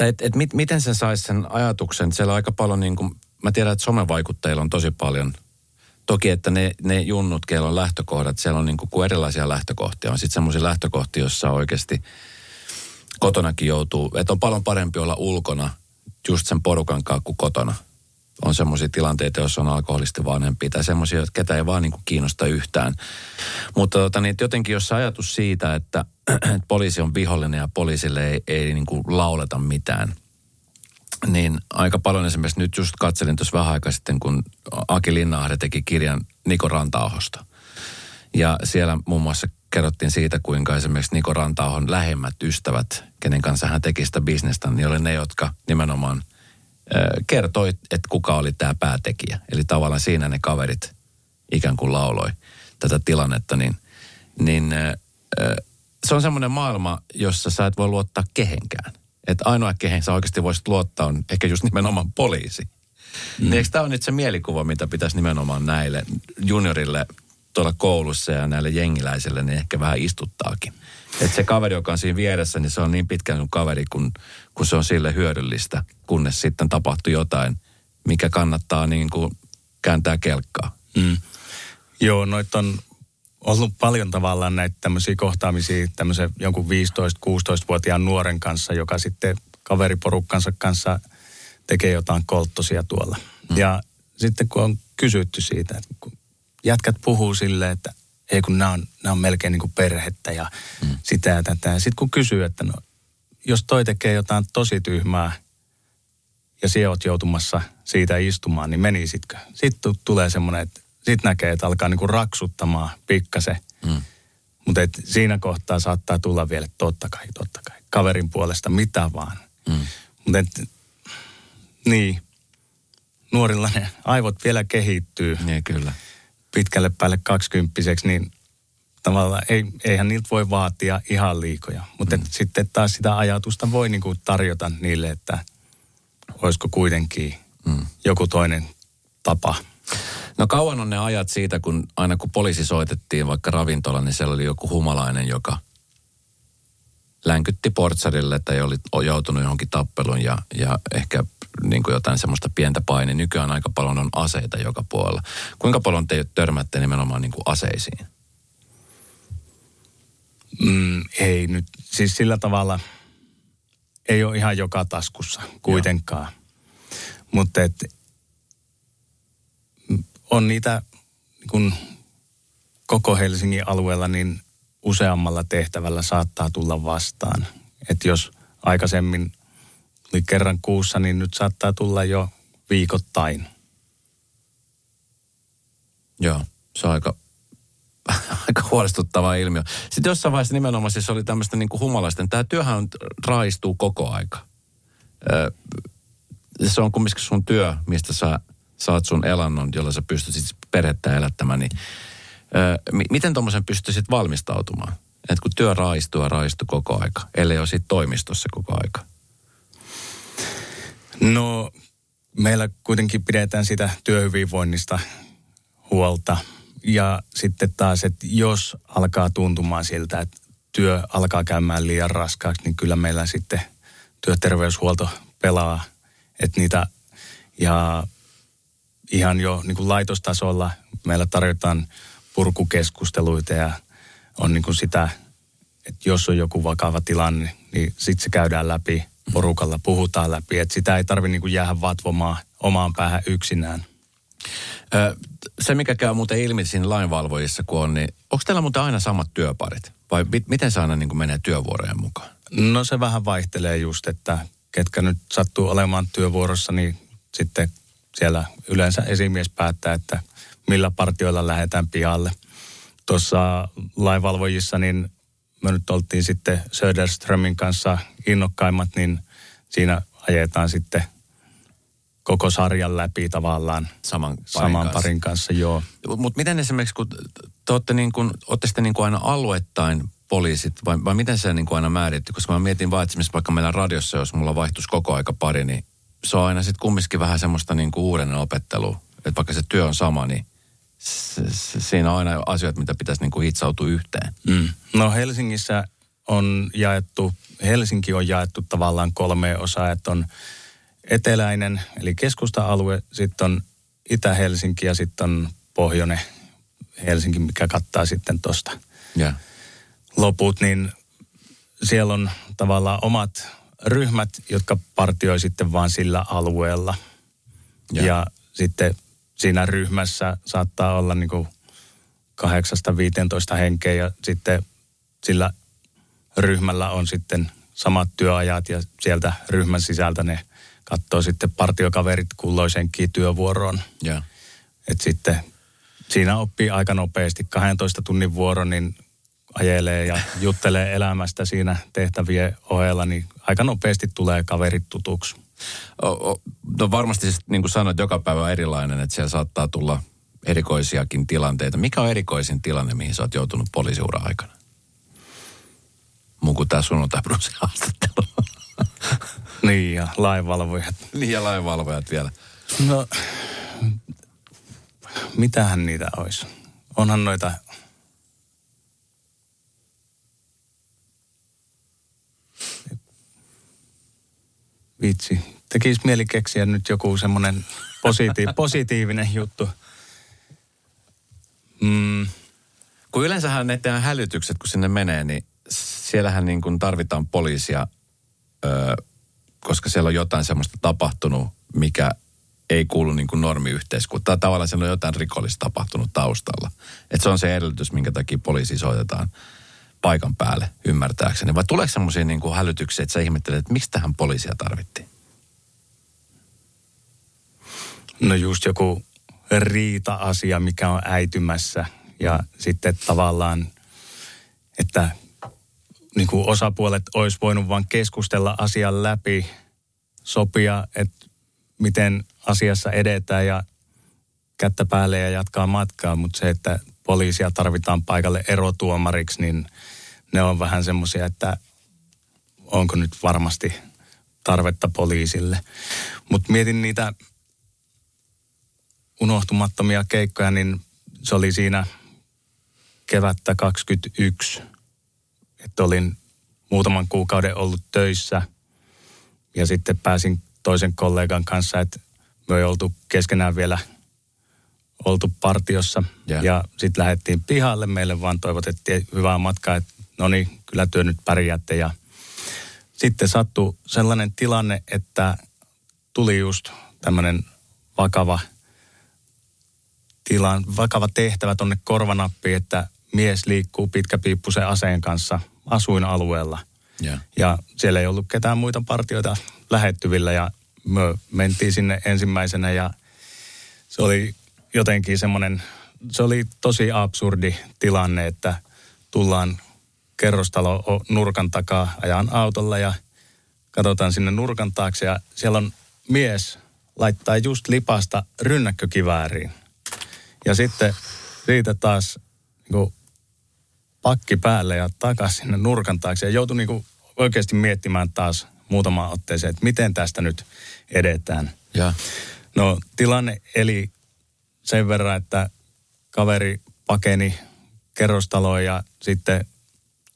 että et mit, miten sen saisi sen ajatuksen, siellä on aika paljon niin kuin, mä tiedän, että somevaikuttajilla on tosi paljon Toki, että ne, ne junnut, keillä on lähtökohdat, siellä on niin kuin erilaisia lähtökohtia. On sitten semmoisia lähtökohtia, joissa oikeasti kotonakin joutuu, että on paljon parempi olla ulkona just sen porukan kanssa kuin kotona. On semmoisia tilanteita, joissa on alkoholisti vanhempi tai semmoisia, ketä ei vaan niin kuin kiinnosta yhtään. Mutta tota, niin, jotenkin jos ajatus siitä, että, (clears throat) että poliisi on vihollinen ja poliisille ei, ei niin kuin lauleta mitään, niin aika paljon esimerkiksi nyt just katselin tuossa vähän aikaa sitten, kun Aki Linnahde teki kirjan Niko Rantaohosta. Ja siellä muun muassa kerrottiin siitä, kuinka esimerkiksi Niko Rantaahon lähemmät ystävät, kenen kanssa hän teki sitä bisnestä, niin oli ne, jotka nimenomaan kertoi, että kuka oli tämä päätekijä. Eli tavallaan siinä ne kaverit ikään kuin lauloi tätä tilannetta, niin, niin se on semmoinen maailma, jossa sä et voi luottaa kehenkään. Että ainoa kehen sä oikeasti voisit luottaa on ehkä just nimenomaan poliisi. Mm. Niin eikö tämä on nyt se mielikuva, mitä pitäisi nimenomaan näille juniorille tuolla koulussa ja näille jengiläisille, niin ehkä vähän istuttaakin. Että se kaveri, joka on siinä vieressä, niin se on niin pitkään sun kaveri, kun, kun se on sille hyödyllistä, kunnes sitten tapahtuu jotain, mikä kannattaa niin kuin kääntää kelkkaa. Mm. Joo, noita on ollut paljon tavallaan näitä tämmöisiä kohtaamisia tämmöisen jonkun 15-16-vuotiaan nuoren kanssa, joka sitten kaveriporukkansa kanssa tekee jotain kolttosia tuolla. Mm. Ja sitten kun on kysytty siitä, että kun jätkät puhuu silleen, että ei kun nämä on, nämä on melkein niin kuin perhettä ja mm. sitä ja tätä. Ja sitten kun kysyy, että no, jos toi tekee jotain tosi tyhmää ja sinä oot joutumassa siitä istumaan, niin menisitkö? Sitten tulee semmoinen, että sitten näkee, että alkaa niinku raksuttamaan pikkasen. Mm. Mutta siinä kohtaa saattaa tulla vielä, totta kai, totta kai, kaverin puolesta mitä vaan. Mm. Mutta niin, nuorilla ne aivot vielä kehittyy. Niin, kyllä. Pitkälle päälle kaksikymppiseksi, niin tavallaan ei, eihän niiltä voi vaatia ihan liikoja. Mutta mm. sitten taas sitä ajatusta voi niinku tarjota niille, että olisiko kuitenkin mm. joku toinen tapa – No kauan on ne ajat siitä, kun aina kun poliisi soitettiin vaikka ravintola, niin siellä oli joku humalainen, joka länkytti portsarille, että ei oli joutunut johonkin tappeluun ja, ja ehkä niin kuin jotain semmoista pientä paine. Nykyään aika paljon on aseita joka puolella. Kuinka paljon te törmätte nimenomaan niin kuin aseisiin? Mm, ei nyt, siis sillä tavalla ei ole ihan joka taskussa kuitenkaan. Mutta on niitä kun koko Helsingin alueella niin useammalla tehtävällä saattaa tulla vastaan. Että jos aikaisemmin oli kerran kuussa, niin nyt saattaa tulla jo viikoittain. Joo, se on aika, (laughs) aika huolestuttava ilmiö. Sitten jossain vaiheessa nimenomaan siis oli tämmöistä niin kuin humalaisten. Tämä työhän raistuu koko aika. se on kumminkin sun työ, mistä sä saat sun elannon, jolla sä pystyt sit perhettä elättämään, niin ö, miten tuommoisen pystyisit valmistautumaan? Että kun työ raistuu ja raistuu koko aika, ellei ole sit toimistossa koko aika. No, meillä kuitenkin pidetään sitä työhyvinvoinnista huolta. Ja sitten taas, että jos alkaa tuntumaan siltä, että työ alkaa käymään liian raskaaksi, niin kyllä meillä sitten työterveyshuolto pelaa. Että niitä, ja ihan jo niin kuin laitostasolla meillä tarjotaan purkukeskusteluita ja on niin kuin sitä, että jos on joku vakava tilanne, niin sitten se käydään läpi porukalla, puhutaan läpi. Että sitä ei tarvitse niin jäädä vatvomaan omaan päähän yksinään. Se, mikä käy muuten ilmi siinä lainvalvojissa, kun on, niin onko teillä muuten aina samat työparit? Vai miten se aina niin menee työvuorojen mukaan? No se vähän vaihtelee just, että ketkä nyt sattuu olemaan työvuorossa, niin sitten siellä yleensä esimies päättää, että millä partioilla lähdetään pihalle. Tuossa lainvalvojissa, niin me nyt oltiin sitten Söderströmin kanssa innokkaimmat, niin siinä ajetaan sitten koko sarjan läpi tavallaan. Saman parin Saman kanssa. parin kanssa, joo. Mutta miten esimerkiksi, kun te olette, niin kuin, olette sitten niin kuin aina aluettain poliisit, vai, vai miten se niin kuin aina määritty? Koska mä mietin vaan, että vaikka meillä radiossa, jos mulla vaihtuisi koko aika pari, niin se on aina sitten kumminkin vähän semmoista niin kuin uuden opettelua. Että vaikka se työ on sama, niin se, se, siinä on aina asioita, mitä pitäisi niin kuin hitsautua yhteen. Mm. No Helsingissä on jaettu, Helsinki on jaettu tavallaan kolme osaa, että on eteläinen, eli keskusta-alue, sitten on Itä-Helsinki ja sitten on pohjoinen Helsinki, mikä kattaa sitten tuosta yeah. loput, niin siellä on tavallaan omat ryhmät, jotka partioi sitten vaan sillä alueella. Ja, ja sitten siinä ryhmässä saattaa olla niin kuin 8-15 henkeä ja sitten sillä ryhmällä on sitten samat työajat ja sieltä ryhmän sisältä ne katsoo sitten partiokaverit kulloisenkin työvuoroon. Ja. Et sitten siinä oppii aika nopeasti 12 tunnin vuoro, niin ajelee ja juttelee (laughs) elämästä siinä tehtävien ohella, niin aika nopeasti tulee kaverit tutuksi. No varmasti siis, niin kuin sanoit, joka päivä on erilainen, että siellä saattaa tulla erikoisiakin tilanteita. Mikä on erikoisin tilanne, mihin sä oot joutunut poliisiura aikana? Muu kuin tämä sunnuntai haastattelu. (laughs) niin, ja lainvalvojat. niin, ja lainvalvojat vielä. No, mitähän niitä olisi? Onhan noita vitsi, tekisi mieli keksiä nyt joku semmoinen positiiv- (laughs) positiivinen juttu. Mm. Kun yleensähän tehdään hälytykset, kun sinne menee, niin siellähän niin kuin tarvitaan poliisia, öö, koska siellä on jotain semmoista tapahtunut, mikä ei kuulu niin kuin normiyhteiskuntaan. Tavallaan siellä on jotain rikollista tapahtunut taustalla. Et se on se edellytys, minkä takia poliisi soitetaan paikan päälle, ymmärtääkseni. Vai tuleeko semmoisia niin hälytyksiä, että sä ihmettelet, että miksi tähän poliisia tarvittiin? No just joku riita-asia, mikä on äitymässä. Ja sitten tavallaan, että niin kuin osapuolet olisi voinut vain keskustella asian läpi, sopia, että miten asiassa edetään ja kättä päälle ja jatkaa matkaa, mutta se, että poliisia tarvitaan paikalle erotuomariksi, niin ne on vähän semmoisia, että onko nyt varmasti tarvetta poliisille. Mutta mietin niitä unohtumattomia keikkoja, niin se oli siinä kevättä 21, että olin muutaman kuukauden ollut töissä ja sitten pääsin toisen kollegan kanssa, että me ei oltu keskenään vielä oltu partiossa. Yeah. Ja sitten lähdettiin pihalle. Meille vaan toivotettiin hyvää matkaa, että no niin, kyllä työ nyt pärjäätte. Ja sitten sattui sellainen tilanne, että tuli just tämmöinen vakava tilan, vakava tehtävä tonne korvanappiin, että mies liikkuu pitkäpiippuisen aseen kanssa asuinalueella. Yeah. Ja siellä ei ollut ketään muita partioita lähettyvillä ja me mentiin sinne ensimmäisenä ja se oli jotenkin semmoinen, se oli tosi absurdi tilanne, että tullaan kerrostalo nurkan takaa ajan autolla ja katsotaan sinne nurkan taakse ja siellä on mies laittaa just lipasta rynnäkkökivääriin. Ja sitten siitä taas niin pakki päälle ja takaisin sinne nurkan taakse ja joutui niin oikeasti miettimään taas muutamaan otteeseen, että miten tästä nyt edetään. Ja. No tilanne eli sen verran, että kaveri pakeni kerrostaloon ja sitten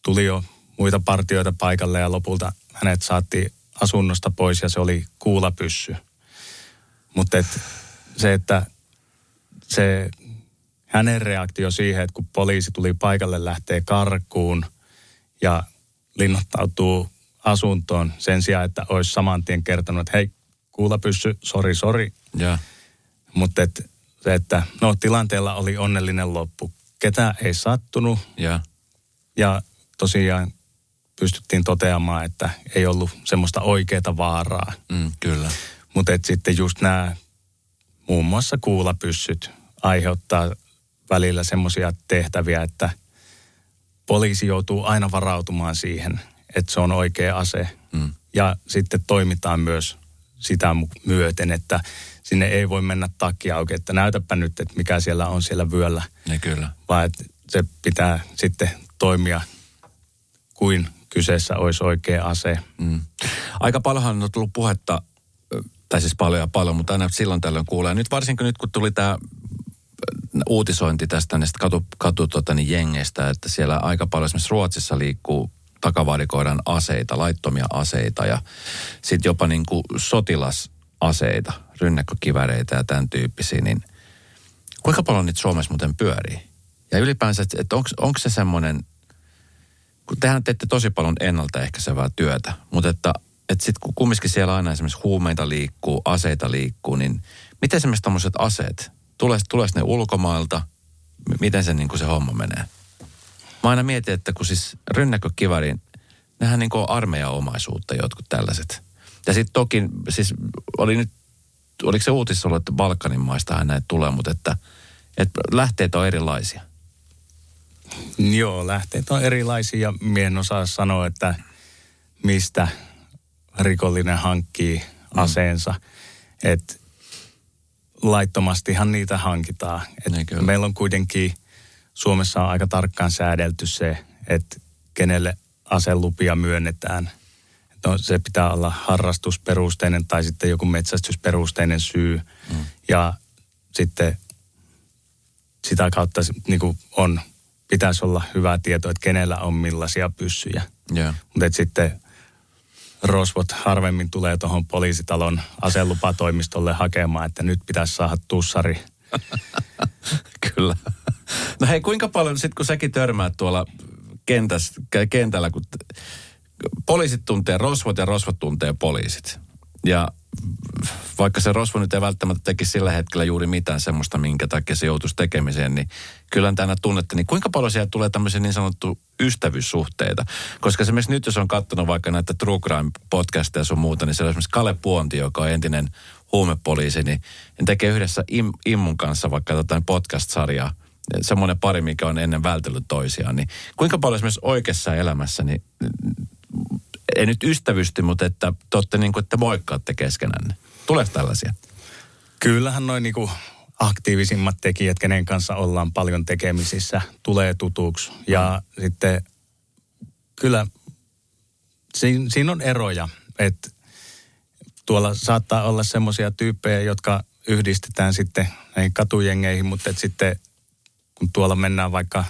tuli jo muita partioita paikalle ja lopulta hänet saatti asunnosta pois ja se oli kuulapyssy. Mutta et, se, että se hänen reaktio siihen, että kun poliisi tuli paikalle, lähtee karkuun ja linnoittautuu asuntoon sen sijaan, että olisi saman tien kertonut, että hei, kuulapyssy, sori, sori. Mutta et, se, että no tilanteella oli onnellinen loppu. Ketä ei sattunut. Ja, ja tosiaan pystyttiin toteamaan, että ei ollut semmoista oikeaa vaaraa. Mm, kyllä. Mutta sitten just nämä muun muassa kuulapyssyt aiheuttaa välillä semmoisia tehtäviä, että poliisi joutuu aina varautumaan siihen, että se on oikea ase. Mm. Ja sitten toimitaan myös sitä myöten, että sinne ei voi mennä takki auki, että näytäpä nyt, että mikä siellä on siellä vyöllä. Ne kyllä. Vaan että se pitää sitten toimia kuin kyseessä olisi oikea ase. Mm. Aika paljonhan on tullut puhetta, tai siis paljon ja paljon, mutta aina silloin tällöin kuulee. Nyt varsinkin nyt, kun tuli tämä uutisointi tästä näistä katu, katu tota, niin jengeistä, että siellä aika paljon esimerkiksi Ruotsissa liikkuu takavarikoidaan aseita, laittomia aseita ja sitten jopa niin kuin sotilasaseita, rynnäkkökiväreitä ja tämän tyyppisiä, niin kuinka paljon niitä Suomessa muuten pyörii? Ja ylipäänsä, että, onko se semmoinen, kun tehän teette tosi paljon ennaltaehkäisevää työtä, mutta että, että sitten kun kumminkin siellä aina esimerkiksi huumeita liikkuu, aseita liikkuu, niin miten esimerkiksi tämmöiset aseet, tulee, tulee ne ulkomailta, miten se, niin kuin se homma menee? Mä aina mietin, että kun siis rynnäkkökivarin, nehän niin kuin armeijan omaisuutta jotkut tällaiset. Ja sitten toki, siis oli nyt, oliko se uutisissa ollut, että Balkanin maista näitä tulee, mutta että, että lähteet on erilaisia. Joo, lähteet on erilaisia ja en osaa sanoa, että mistä rikollinen hankkii mm. aseensa. Mm. Että laittomastihan niitä hankitaan. Et niin meillä on kuitenkin Suomessa on aika tarkkaan säädelty se, että kenelle aselupia myönnetään. No, se pitää olla harrastusperusteinen tai sitten joku metsästysperusteinen syy. Mm. Ja sitten sitä kautta niin kuin on, pitäisi olla hyvä tieto, että kenellä on millaisia pyssyjä. Yeah. Mutta sitten rosvot harvemmin tulee tuohon poliisitalon aselupatoimistolle hakemaan, että nyt pitäisi saada tussari. (laughs) Kyllä. No hei, kuinka paljon sitten kun säkin törmäät tuolla kentäs, kentällä, kun poliisit tuntee rosvot ja rosvot tuntee poliisit. Ja vaikka se rosvo nyt ei välttämättä tekisi sillä hetkellä juuri mitään semmoista, minkä takia se joutuisi tekemiseen, niin kyllä tänä tunnette, niin kuinka paljon siellä tulee tämmöisiä niin sanottu ystävyyssuhteita? Koska esimerkiksi nyt, jos on katsonut vaikka näitä True Crime podcasteja sun muuta, niin se on esimerkiksi Kale Puonti, joka on entinen huumepoliisi, niin tekee yhdessä Im, Immun kanssa vaikka jotain podcast-sarjaa, semmoinen pari, mikä on ennen vältellyt toisiaan, niin kuinka paljon esimerkiksi oikeassa elämässä, niin ei nyt ystävysty, mutta että te olette niin kuin, että moikkaatte keskenänne. Tuleeko tällaisia? Kyllähän noin niin aktiivisimmat tekijät, kenen kanssa ollaan paljon tekemisissä, tulee tutuksi. Ja sitten kyllä siinä, siinä on eroja, että tuolla saattaa olla semmoisia tyyppejä, jotka yhdistetään sitten näihin katujengeihin, mutta sitten kun tuolla mennään vaikka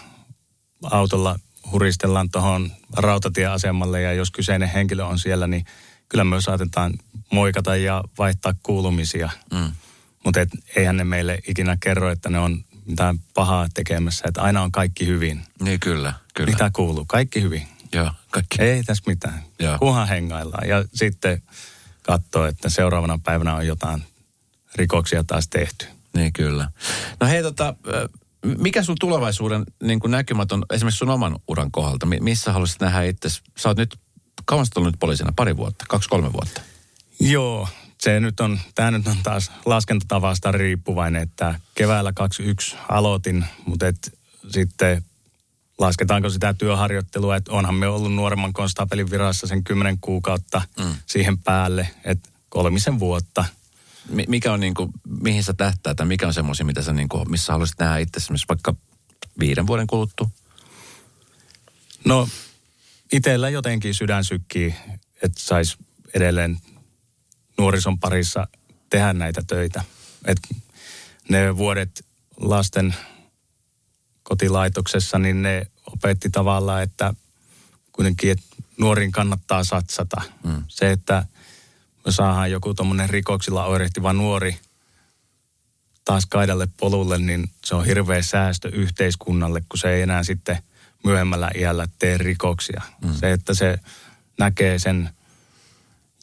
autolla huristellaan tuohon rautatieasemalle ja jos kyseinen henkilö on siellä, niin kyllä me saatetaan moikata ja vaihtaa kuulumisia. Mm. Mutta et, eihän ne meille ikinä kerro, että ne on mitään pahaa tekemässä, että aina on kaikki hyvin. Niin kyllä, kyllä. Mitä kuuluu? Kaikki hyvin. Joo, kaikki. Ei tässä mitään. Joo. Kunhan hengaillaan. Ja sitten katsoo, että seuraavana päivänä on jotain rikoksia taas tehty. Niin kyllä. No hei tota, mikä sun tulevaisuuden niin kuin näkymät on esimerkiksi sun oman uran kohdalta? Missä haluaisit nähdä itse? Sä oot nyt, kauan ollut nyt poliisina? Pari vuotta? Kaksi-kolme vuotta? Joo, se nyt on, tämä nyt on taas laskentatavasta riippuvainen, että keväällä 21 aloitin, mutta et sitten lasketaanko sitä työharjoittelua, että onhan me ollut nuoremman konstaapelin virassa sen kymmenen kuukautta mm. siihen päälle, että kolmisen vuotta – mikä on niin kuin, mihin sä tähtää tai mikä on semmoisia, mitä sä niin kuin, missä haluaisit nähdä itse esimerkiksi vaikka viiden vuoden kuluttua? No itsellä jotenkin sydän sykkii, että sais edelleen nuorison parissa tehdä näitä töitä. Et ne vuodet lasten kotilaitoksessa, niin ne opetti tavallaan, että kuitenkin, että nuorin kannattaa satsata. Mm. Se, että me saadaan joku tuommoinen rikoksilla oirehtiva nuori taas kaidalle polulle, niin se on hirveä säästö yhteiskunnalle, kun se ei enää sitten myöhemmällä iällä tee rikoksia. Mm. Se, että se näkee sen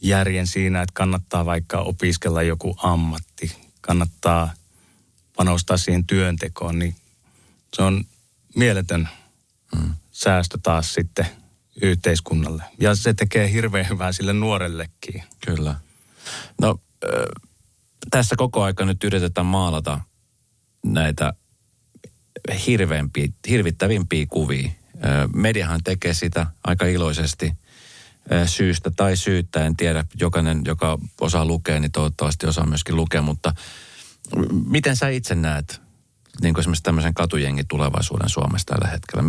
järjen siinä, että kannattaa vaikka opiskella joku ammatti, kannattaa panostaa siihen työntekoon, niin se on mieletön mm. säästö taas sitten yhteiskunnalle. Ja se tekee hirveän hyvää sille nuorellekin. Kyllä. No tässä koko aika nyt yritetään maalata näitä hirvittävimpiä kuvia. Mediahan tekee sitä aika iloisesti syystä tai syyttä. En tiedä, jokainen, joka osaa lukea, niin toivottavasti osaa myöskin lukea, mutta miten sä itse näet niin kuin esimerkiksi tämmöisen katujengin tulevaisuuden Suomessa tällä hetkellä?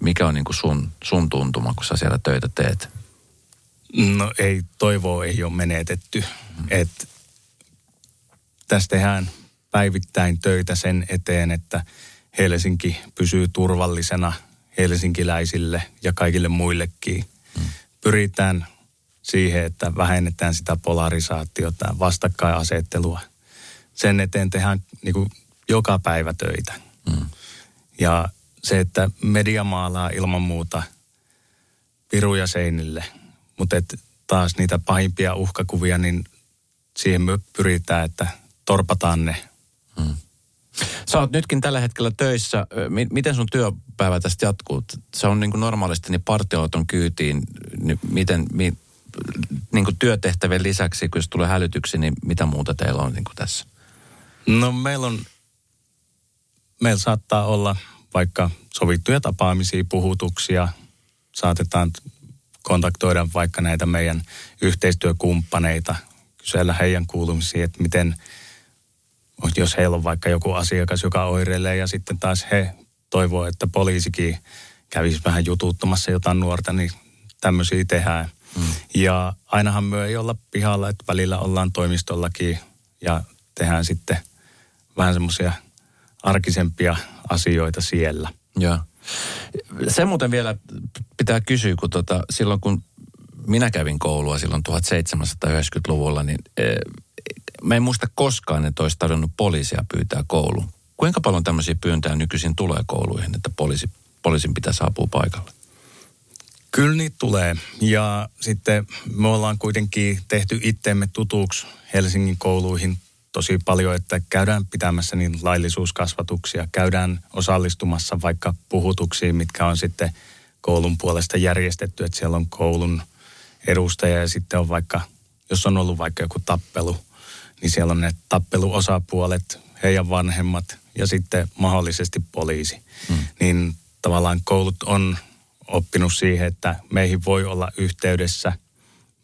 Mikä on niin kuin sun, sun tuntuma, kun sä siellä töitä teet? No ei, toivoa ei ole menetetty. Mm. Et tästä tehdään päivittäin töitä sen eteen, että Helsinki pysyy turvallisena helsinkiläisille ja kaikille muillekin. Mm. Pyritään siihen, että vähennetään sitä polarisaatiota, vastakkainasettelua. Sen eteen tehdään niin kuin joka päivä töitä. Mm. Ja se, että media maalaa ilman muuta piruja seinille, mutta et taas niitä pahimpia uhkakuvia, niin siihen me pyritään, että torpataan ne. Mm. Sä oot nytkin tällä hetkellä töissä. Miten sun työpäivä tästä jatkuu? Se on niin kuin normaalisti niin partioauton kyytiin. Niin miten, mi, niin kuin työtehtävien lisäksi, kun jos tulee hälytyksi, niin mitä muuta teillä on niin kuin tässä? No meillä on meillä saattaa olla vaikka sovittuja tapaamisia, puhutuksia, saatetaan kontaktoida vaikka näitä meidän yhteistyökumppaneita, kysellä heidän kuulumisia, että miten, jos heillä on vaikka joku asiakas, joka oireilee ja sitten taas he toivoo, että poliisikin kävisi vähän jututtamassa jotain nuorta, niin tämmöisiä tehdään. Mm. Ja ainahan me ei olla pihalla, että välillä ollaan toimistollakin ja tehdään sitten vähän semmoisia – arkisempia asioita siellä. Joo. Se muuten vielä pitää kysyä, kun tota, silloin kun minä kävin koulua silloin 1790-luvulla, niin e, mä en muista koskaan, että olisi tarvinnut poliisia pyytää kouluun. Kuinka paljon tämmöisiä pyyntöjä nykyisin tulee kouluihin, että poliisi, poliisin pitää saapua paikalle? Kyllä niitä tulee. Ja sitten me ollaan kuitenkin tehty itteemme tutuksi Helsingin kouluihin tosi paljon, että käydään pitämässä niin laillisuuskasvatuksia, käydään osallistumassa vaikka puhutuksiin, mitkä on sitten koulun puolesta järjestetty, että siellä on koulun edustaja ja sitten on vaikka, jos on ollut vaikka joku tappelu, niin siellä on ne tappeluosapuolet, heidän vanhemmat ja sitten mahdollisesti poliisi. Hmm. Niin tavallaan koulut on oppinut siihen, että meihin voi olla yhteydessä,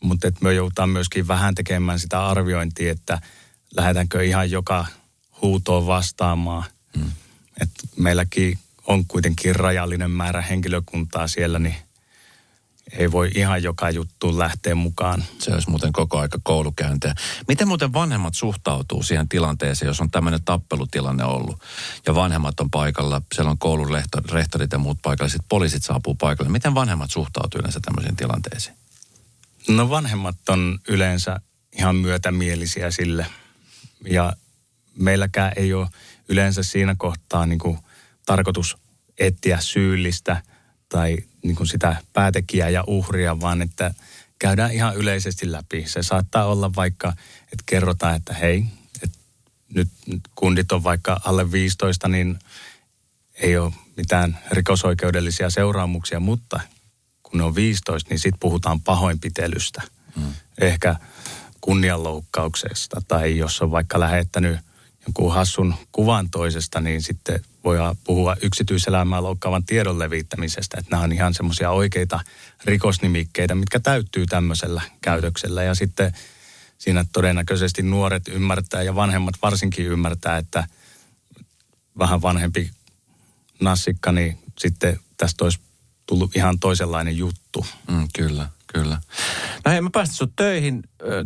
mutta että me joudutaan myöskin vähän tekemään sitä arviointia, että lähdetäänkö ihan joka huutoon vastaamaan. Hmm. että meilläkin on kuitenkin rajallinen määrä henkilökuntaa siellä, niin ei voi ihan joka juttu lähteä mukaan. Se olisi muuten koko aika koulukäyntiä. Miten muuten vanhemmat suhtautuu siihen tilanteeseen, jos on tämmöinen tappelutilanne ollut ja vanhemmat on paikalla, siellä on koulun rehtorit ja muut paikalla, sitten poliisit saapuu paikalle. Miten vanhemmat suhtautuu yleensä tämmöisiin tilanteisiin? No vanhemmat on yleensä ihan myötämielisiä sille ja meilläkään ei ole yleensä siinä kohtaa niin kuin tarkoitus etsiä syyllistä tai niin kuin sitä päätekijää ja uhria, vaan että käydään ihan yleisesti läpi. Se saattaa olla vaikka, että kerrotaan, että hei, että nyt kundit on vaikka alle 15, niin ei ole mitään rikosoikeudellisia seuraamuksia, mutta kun ne on 15, niin sitten puhutaan pahoinpitelystä. Hmm. Ehkä kunnianloukkauksesta tai jos on vaikka lähettänyt jonkun hassun kuvan toisesta, niin sitten voi puhua yksityiselämää loukkaavan tiedon levittämisestä. Että nämä on ihan semmoisia oikeita rikosnimikkeitä, mitkä täyttyy tämmöisellä käytöksellä. Ja sitten siinä todennäköisesti nuoret ymmärtää ja vanhemmat varsinkin ymmärtää, että vähän vanhempi nassikka, niin sitten tästä olisi tullut ihan toisenlainen juttu. Mm, kyllä, kyllä. No hei, mä päästän sut töihin.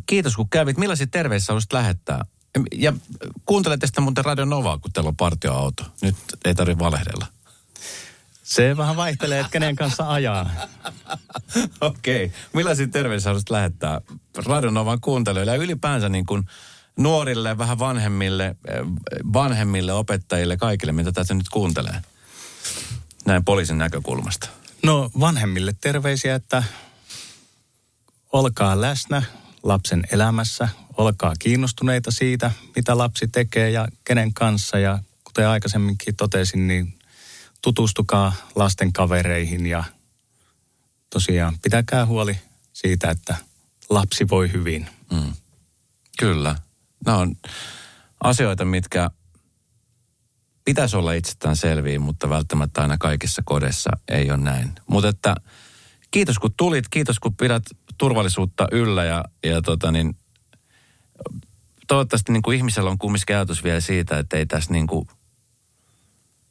Kiitos kun kävit. Millaisia terveisiä haluaisit lähettää ja kuuntele tästä muuten Radio Novaa, kun teillä on partioauto. Nyt ei tarvitse valehdella. Se vähän vaihtelee, että kenen kanssa ajaa. Okei. Okay. Millaisia terveisiä haluaisit lähettää Radio Novan kuuntelijoille ja ylipäänsä niin kuin nuorille, vähän vanhemmille, vanhemmille opettajille, kaikille, mitä tästä nyt kuuntelee? Näin poliisin näkökulmasta. No vanhemmille terveisiä, että olkaa läsnä lapsen elämässä, olkaa kiinnostuneita siitä, mitä lapsi tekee ja kenen kanssa. Ja kuten aikaisemminkin totesin, niin tutustukaa lasten kavereihin ja tosiaan pitäkää huoli siitä, että lapsi voi hyvin. Mm. Kyllä. Nämä on asioita, mitkä pitäisi olla itsestään selviä, mutta välttämättä aina kaikissa kodessa ei ole näin. Mutta että kiitos kun tulit, kiitos kun pidät turvallisuutta yllä ja, ja tota niin, toivottavasti niin kuin ihmisellä on kumminkin ajatus vielä siitä, että ei tässä niin kuin,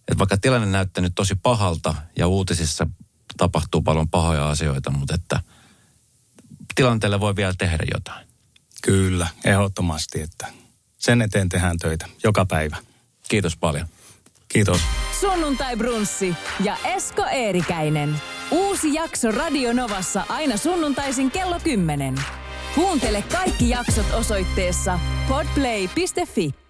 että vaikka tilanne näyttää nyt tosi pahalta ja uutisissa tapahtuu paljon pahoja asioita, mutta että tilanteelle voi vielä tehdä jotain. Kyllä, ehdottomasti, että sen eteen tehdään töitä joka päivä. Kiitos paljon. Kiitos. Sunnuntai Brunssi ja Esko Eerikäinen. Uusi jakso Radio Novassa aina sunnuntaisin kello 10. Kuuntele kaikki jaksot osoitteessa podplay.fi.